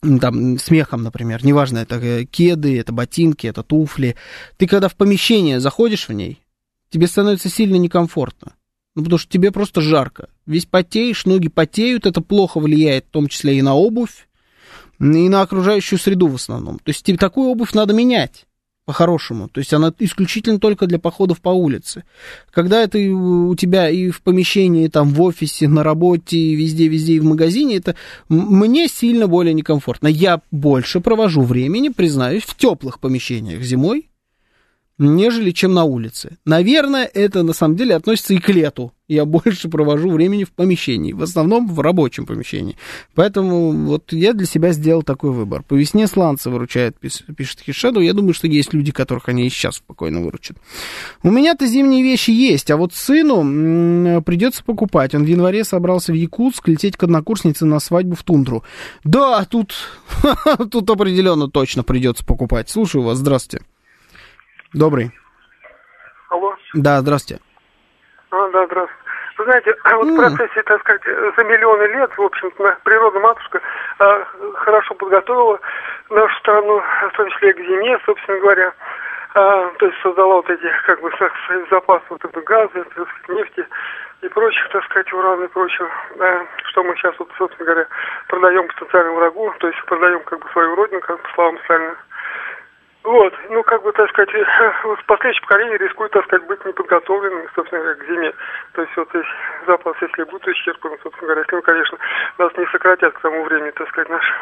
там, с мехом, например, неважно, это э, кеды, это ботинки, это туфли, ты когда в помещение заходишь в ней, тебе становится сильно некомфортно. Ну, потому что тебе просто жарко. Весь потеешь, ноги потеют, это плохо влияет в том числе и на обувь, и на окружающую среду в основном. То есть тебе такую обувь надо менять по-хорошему. То есть она исключительно только для походов по улице. Когда это у тебя и в помещении, там, в офисе, на работе, везде, везде, и в магазине, это мне сильно более некомфортно. Я больше провожу времени, признаюсь, в теплых помещениях зимой, нежели чем на улице. Наверное, это на самом деле относится и к лету. Я больше провожу времени в помещении, в основном в рабочем помещении. Поэтому вот я для себя сделал такой выбор. По весне сланцы выручает, пишет Хишеду. Я думаю, что есть люди, которых они и сейчас спокойно выручат. У меня-то зимние вещи есть, а вот сыну придется покупать. Он в январе собрался в Якутск лететь к однокурснице на свадьбу в тундру. Да, тут, *laughs* тут определенно точно придется покупать. Слушаю вас, здравствуйте. Добрый. Алло. Да, здравствуйте. А, да, здравствуйте. Вы знаете, вот в процессе, так сказать, за миллионы лет, в общем-то, природа матушка э, хорошо подготовила нашу страну, в том числе и к зиме, собственно говоря. Э, то есть создала вот эти, как бы, запасы вот этого газа, так сказать, нефти и прочих, так сказать, урана и прочего, э, что мы сейчас, вот, собственно говоря, продаем потенциальному врагу, то есть продаем, как бы, свою родину, как по словам Сталина. Вот, ну, как бы, так сказать, *laughs* последующее поколение рискует, так сказать, быть неподготовленными, собственно говоря, к зиме. То есть, вот здесь запас, если будут исчерпаны, собственно говоря, если, ну, конечно, нас не сократят к тому времени, так сказать, наши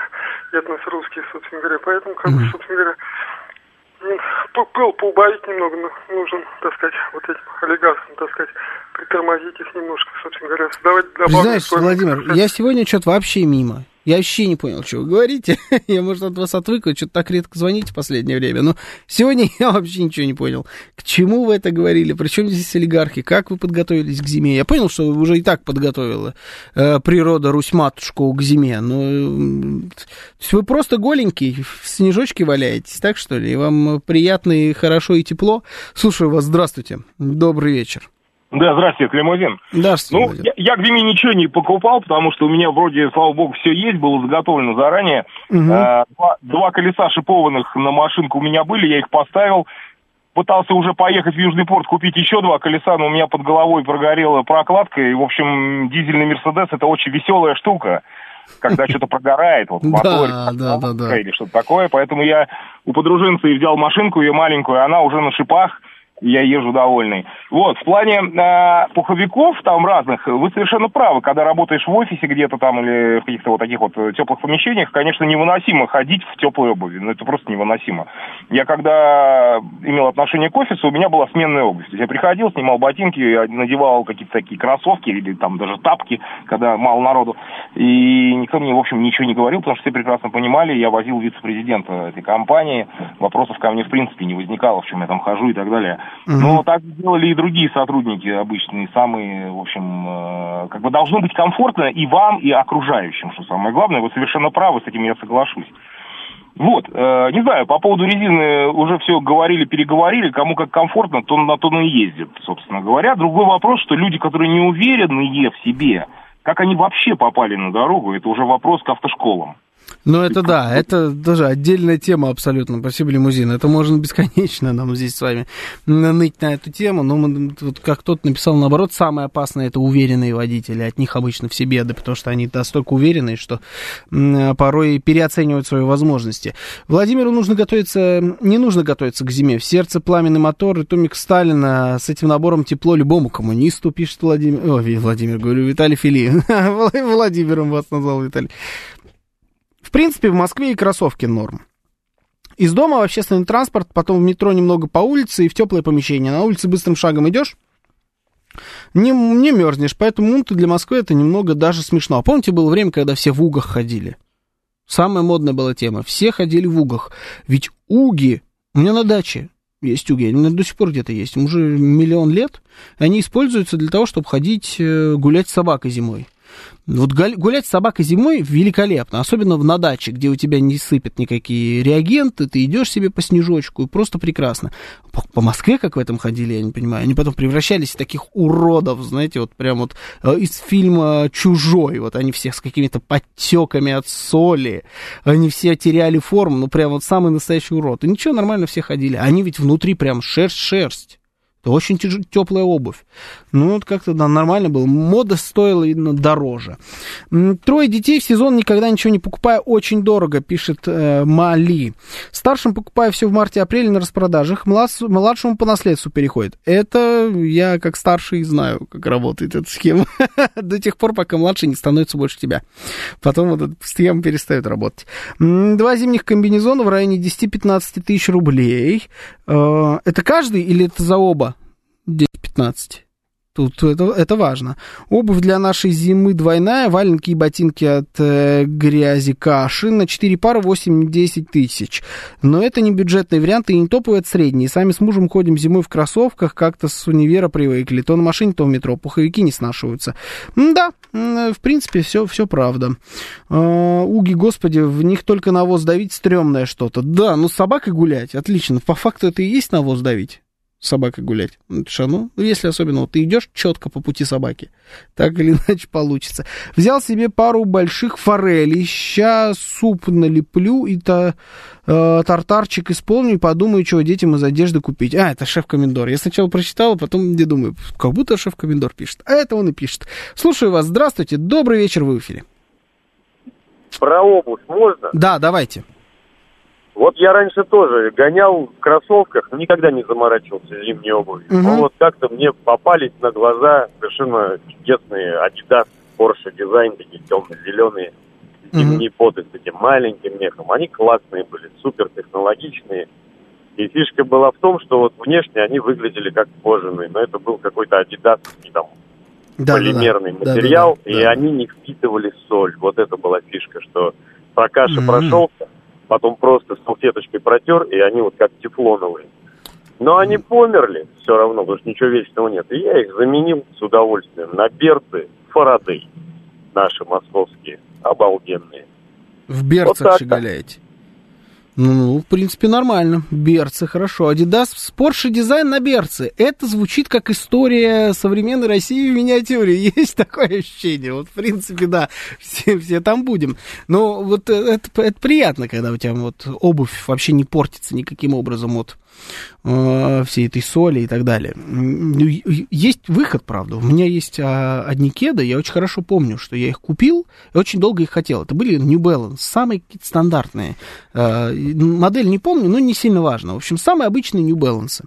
этнос русские, собственно говоря. Поэтому, как бы, собственно говоря, пыл поубавить немного нужен, так сказать, вот этим олигархам, так сказать, притормозить их немножко, собственно говоря, создавать Знаешь, Владимир, я сегодня что-то вообще мимо. Я вообще не понял, что вы говорите. *laughs* я, может, от вас отвыкла, что-то так редко звоните в последнее время. Но сегодня *laughs* я вообще ничего не понял. К чему вы это говорили? Причем здесь олигархи? Как вы подготовились к зиме? Я понял, что уже и так подготовила э, природа Русь-матушку к зиме. Но э, вы просто голенький, в снежочке валяетесь, так что ли? И вам приятно и хорошо и тепло? Слушаю вас, здравствуйте. Добрый вечер. Да, здравствуйте, Лимузин. Здравствуйте. Ну, я, я к зиме ничего не покупал, потому что у меня вроде, слава богу, все есть, было заготовлено заранее. Угу. А, два, два колеса шипованных на машинку у меня были, я их поставил. Пытался уже поехать в Южный порт, купить еще два колеса, но у меня под головой прогорела прокладка. И, в общем, дизельный Мерседес это очень веселая штука когда что-то прогорает, вот *laughs* мотор, да, да, да, или что-то такое. Поэтому я у подружинцы взял машинку ее маленькую, она уже на шипах я езжу довольный. Вот, в плане э, пуховиков там разных, вы совершенно правы, когда работаешь в офисе где-то там или в каких-то вот таких вот теплых помещениях, конечно, невыносимо ходить в теплой обуви, ну это просто невыносимо. Я когда имел отношение к офису, у меня была сменная обувь. То есть я приходил, снимал ботинки, надевал какие-то такие кроссовки или там даже тапки, когда мало народу, и никто мне, в общем, ничего не говорил, потому что все прекрасно понимали, я возил вице-президента этой компании, вопросов ко мне в принципе не возникало, в чем я там хожу и так далее. Но так сделали и другие сотрудники обычные, самые, в общем, э, как бы должно быть комфортно и вам, и окружающим, что самое главное. Вы совершенно правы, с этим я соглашусь. Вот, э, не знаю, по поводу резины уже все говорили, переговорили, кому как комфортно, то на то и ездит, собственно говоря. Другой вопрос, что люди, которые не уверены в себе, как они вообще попали на дорогу, это уже вопрос к автошколам. Ну, это да, это тоже отдельная тема абсолютно. Спасибо, лимузин. Это можно бесконечно нам здесь с вами ныть на эту тему. Но мы, вот как тот написал, наоборот, самое опасное это уверенные водители. От них обычно все беды, потому что они настолько уверенные, что порой переоценивают свои возможности. Владимиру нужно готовиться, не нужно готовиться к зиме. В сердце пламенный мотор и томик Сталина с этим набором тепло любому коммунисту, пишет Владимир. О, Владимир, говорю, Виталий Фили. *laughs* Владимиром вас назвал Виталий. В принципе, в Москве и кроссовки норм. Из дома в общественный транспорт, потом в метро немного по улице и в теплое помещение. На улице быстрым шагом идешь, не, не мерзнешь, поэтому ну, для Москвы это немного даже смешно. А помните, было время, когда все в угах ходили? Самая модная была тема. Все ходили в угах. Ведь уги... У меня на даче есть уги, они до сих пор где-то есть. Уже миллион лет. Они используются для того, чтобы ходить э, гулять с собакой зимой. Вот гулять с собакой зимой великолепно, особенно на даче, где у тебя не сыпят никакие реагенты, ты идешь себе по снежочку, и просто прекрасно. По, по Москве, как в этом ходили, я не понимаю, они потом превращались в таких уродов, знаете, вот прям вот э, из фильма «Чужой», вот они все с какими-то подтеками от соли, они все теряли форму, ну прям вот самый настоящий урод. И ничего, нормально все ходили, они ведь внутри прям шерсть-шерсть. Очень теплая обувь. Ну, вот как-то да, нормально было. Мода стоила именно дороже. Трое детей в сезон никогда ничего не покупаю. Очень дорого, пишет э, Мали. Старшим покупаю все в марте-апреле на распродажах. Млад... Младшему по наследству переходит. Это я как старший знаю, как работает эта схема. *laughs* До тех пор, пока младший не становится больше тебя. Потом эта схема перестает работать. Два зимних комбинезона в районе 10-15 тысяч рублей. Э, это каждый или это за оба? 10-15. Тут это, это важно. Обувь для нашей зимы двойная, валенки и ботинки от э, грязи каши на 4 пары 8-10 тысяч. Но это не бюджетный вариант и не топовый, это средний. Сами с мужем ходим зимой в кроссовках, как-то с универа привыкли. То на машине, то в метро. Пуховики не снашиваются. Да, в принципе, все, все правда. Э, уги, господи, в них только навоз давить стрёмное что-то. Да, ну с собакой гулять, отлично. По факту это и есть навоз давить с собакой гулять. Ну, ну, если особенно вот ты идешь четко по пути собаки, так или *laughs* иначе получится. Взял себе пару больших форелей, сейчас суп налеплю и то, э, тартарчик исполню и подумаю, чего детям из одежды купить. А, это шеф-комендор. Я сначала прочитал, а потом не думаю, как будто шеф-комендор пишет. А это он и пишет. Слушаю вас, здравствуйте, добрый вечер, вы в эфире. Про обувь можно? Да, давайте. Вот я раньше тоже гонял в кроссовках, но никогда не заморачивался зимней обувью. Угу. Но вот как-то мне попались на глаза совершенно чудесные Adidas Porsche дизайн, такие темно-зеленые, зимние угу. боты с этим маленьким мехом. Они классные были, супер технологичные. И фишка была в том, что вот внешне они выглядели как кожаные, но это был какой-то Adidas там да, полимерный да, материал, да, да, да, и да. они не впитывали соль. Вот это была фишка, что прокаша mm прошелся, потом просто салфеточкой протер, и они вот как тефлоновые. Но они померли все равно, потому что ничего вечного нет. И я их заменил с удовольствием на берцы Фарадей, наши московские, обалденные. В берцах вот щеголяете? Ну, в принципе, нормально. Берцы, хорошо. Adidas, Porsche дизайн на берцы. Это звучит как история современной России в миниатюре. *laughs* Есть такое ощущение. Вот, в принципе, да, все, все там будем. Но вот это, это приятно, когда у тебя вот обувь вообще не портится никаким образом от э, всей этой соли и так далее. Ну, есть выход, правда. У меня есть а, одни кеды, я очень хорошо помню, что я их купил и очень долго их хотел. Это были New Balance, самые стандартные. Э, модель не помню, но не сильно важно. В общем, самые обычные New Balance.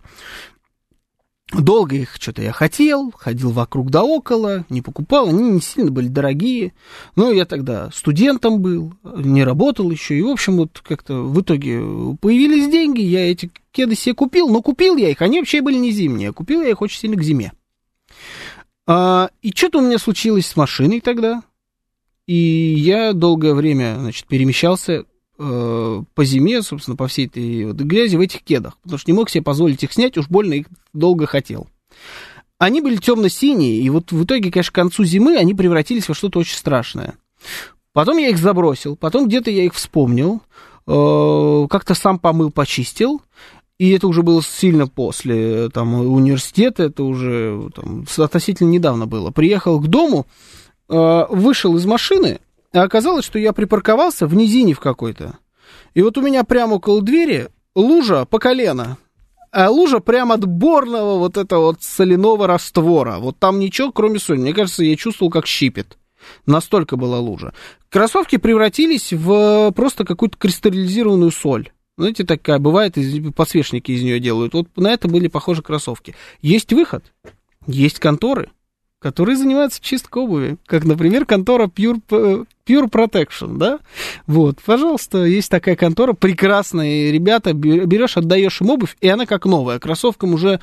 Долго их что-то я хотел, ходил вокруг да около, не покупал, они не сильно были дорогие. Но я тогда студентом был, не работал еще. И, в общем, вот как-то в итоге появились деньги, я эти кеды себе купил, но купил я их, они вообще были не зимние, купил я их очень сильно к зиме. А, и что-то у меня случилось с машиной тогда. И я долгое время, значит, перемещался э, по зиме, собственно, по всей этой вот грязи в этих кедах, потому что не мог себе позволить их снять, уж больно их долго хотел. Они были темно-синие, и вот в итоге, конечно, к концу зимы они превратились во что-то очень страшное. Потом я их забросил, потом где-то я их вспомнил, э, как-то сам помыл, почистил, и это уже было сильно после там, университета, это уже там, относительно недавно было. Приехал к дому, э, вышел из машины, а оказалось, что я припарковался в низине в какой-то. И вот у меня прямо около двери лужа по колено. А лужа прямо от борного вот этого вот соляного раствора. Вот там ничего, кроме соли. Мне кажется, я чувствовал, как щипет. Настолько была лужа. Кроссовки превратились в просто какую-то кристаллизированную соль. Знаете, такая бывает, подсвечники из нее делают. Вот на это были похожи кроссовки. Есть выход, есть конторы – которые занимаются чисткой обуви, как, например, контора Pure, Pure Protection, да? Вот, пожалуйста, есть такая контора, прекрасные ребята, берешь, отдаешь им обувь, и она как новая. Кроссовкам уже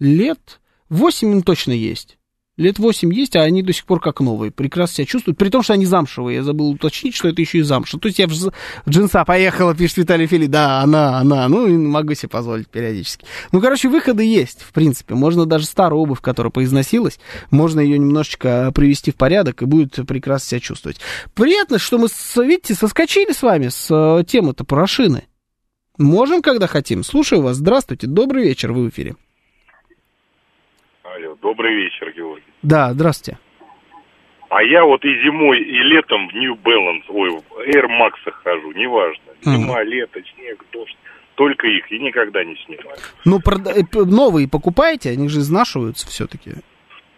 лет 8 точно есть. Лет 8 есть, а они до сих пор как новые. Прекрасно себя чувствуют. При том, что они замшевые. Я забыл уточнить, что это еще и замша. То есть я в, джинса поехала, пишет Виталий Фили. Да, она, она. Ну, могу себе позволить периодически. Ну, короче, выходы есть, в принципе. Можно даже старую обувь, которая поизносилась, можно ее немножечко привести в порядок и будет прекрасно себя чувствовать. Приятно, что мы, видите, соскочили с вами с э, темы-то про шины. Можем, когда хотим. Слушаю вас. Здравствуйте. Добрый вечер. Вы в эфире. Алло, добрый вечер, Георгий. Да, здравствуйте. А я вот и зимой, и летом в New Balance, ой, в Air Max хожу, неважно. Зима, mm. лето, снег, дождь. только их, и никогда не снимаю. Ну, прода- э, новые покупаете, они же изнашиваются все-таки.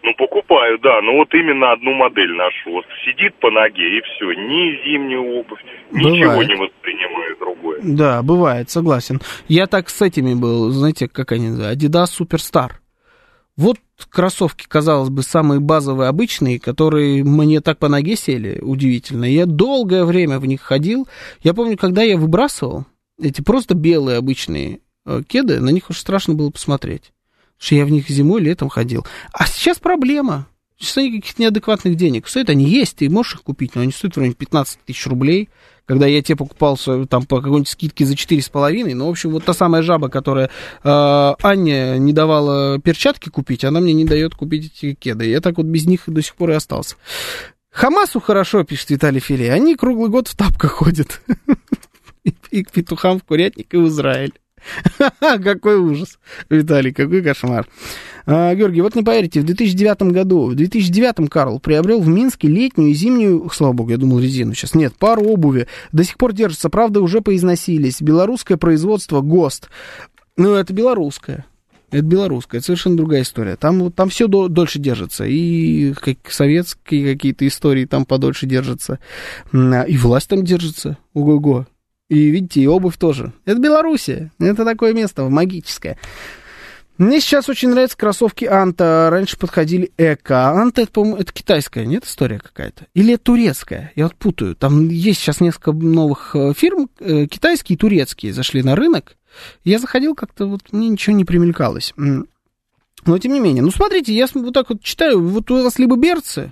Ну, покупаю, да, но вот именно одну модель ношу. Вот сидит по ноге, и все, ни зимнюю обувь, ничего Бывает. не воспринимаю другое. Да, бывает, согласен. Я так с этими был, знаете, как они называют, Adidas Superstar. Вот кроссовки, казалось бы, самые базовые, обычные, которые мне так по ноге сели, удивительно. Я долгое время в них ходил. Я помню, когда я выбрасывал эти просто белые обычные э, кеды, на них уж страшно было посмотреть. Потому что я в них зимой, летом ходил. А сейчас проблема. Сейчас они каких-то неадекватных денег. Стоят они есть, ты можешь их купить, но они стоят в районе 15 тысяч рублей. Когда я тебе покупал там по какой-нибудь скидке за 4,5, ну, в общем, вот та самая жаба, которая э, Анне не давала перчатки купить, она мне не дает купить эти кеды. Я так вот без них до сих пор и остался. Хамасу хорошо, пишет Виталий Филе. Они круглый год в тапках ходят. *laughs* И к петухам в курятник, и в Израиль. *laughs* Какой ужас, Виталий, какой кошмар. А, Георгий, вот не поверите, в 2009 году, в 2009 Карл приобрел в Минске летнюю и зимнюю, слава богу, я думал резину, сейчас нет, пару обуви. До сих пор держится, правда, уже поизносились. Белорусское производство ГОСТ. Ну, это белорусское. Это белорусская, это совершенно другая история. Там, там все дольше держится. И как советские какие-то истории там подольше держатся. А, И власть там держится. Ого-го. И видите, и обувь тоже. Это Белоруссия. Это такое место магическое. Мне сейчас очень нравятся кроссовки Анта. Раньше подходили Эко. Анта, это, по-моему, это китайская, нет, история какая-то? Или это турецкая? Я вот путаю. Там есть сейчас несколько новых э, фирм, э, китайские и турецкие, зашли на рынок. Я заходил как-то, вот мне ничего не примелькалось. Но тем не менее. Ну, смотрите, я вот так вот читаю, вот у вас либо берцы,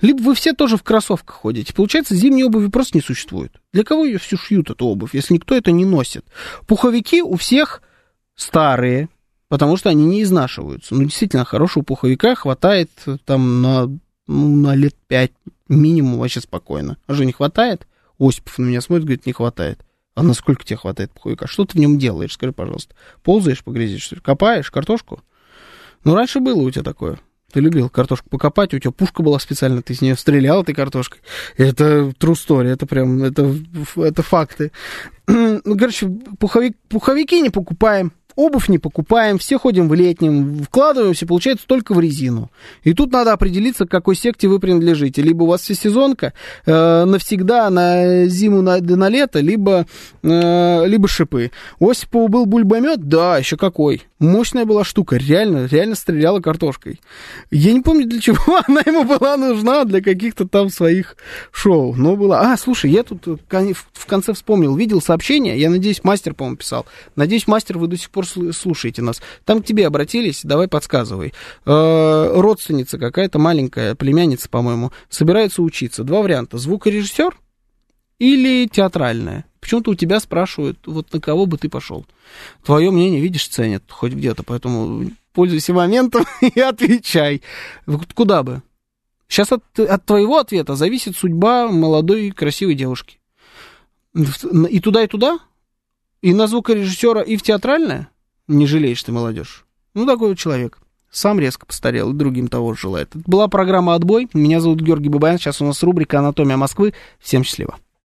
либо вы все тоже в кроссовках ходите. Получается, зимней обуви просто не существует. Для кого ее всю шьют, эту обувь, если никто это не носит? Пуховики у всех старые, потому что они не изнашиваются. Ну, действительно, хорошего пуховика хватает э, там на, ну, на лет пять минимум вообще спокойно. А же не хватает? Осипов на меня смотрит, говорит, не хватает. А насколько тебе хватает пуховика? Что ты в нем делаешь, скажи, пожалуйста? Ползаешь по грязи, что ли? Копаешь картошку? Ну, раньше было у тебя такое. Ты любил картошку покопать, у тебя пушка была специально, ты с нее стрелял этой картошкой. Это true story, это прям, это, это факты. *clears throat* Ну, короче, пуховик, пуховики не покупаем, обувь не покупаем, все ходим в летнем, вкладываемся, получается, только в резину. И тут надо определиться, к какой секте вы принадлежите. Либо у вас всесезонка э, навсегда на зиму, на, на лето, либо, э, либо шипы. У был бульбомет? Да, еще какой. Мощная была штука, реально, реально стреляла картошкой. Я не помню, для чего *laughs* она ему была нужна, для каких-то там своих шоу. Но была... А, слушай, я тут э, в конце вспомнил, видел сообщение, я надеюсь, мастер, по-моему, писал. Надеюсь, мастер, вы до сих пор сл- слушаете нас. Там к тебе обратились, давай подсказывай. Э, родственница какая-то маленькая, племянница, по-моему, собирается учиться. Два варианта. Звукорежиссер или театральная? Почему-то у тебя спрашивают, вот на кого бы ты пошел. Твое мнение, видишь, ценят хоть где-то, поэтому пользуйся моментом *laughs* и отвечай. Куда бы? Сейчас от, от твоего ответа зависит судьба молодой красивой девушки. И туда, и туда? И на звукорежиссера, и в театральное? Не жалеешь ты, молодежь. Ну, такой вот человек. Сам резко постарел, и другим того же желает. Это была программа «Отбой». Меня зовут Георгий Бабаян. Сейчас у нас рубрика «Анатомия Москвы». Всем счастливо.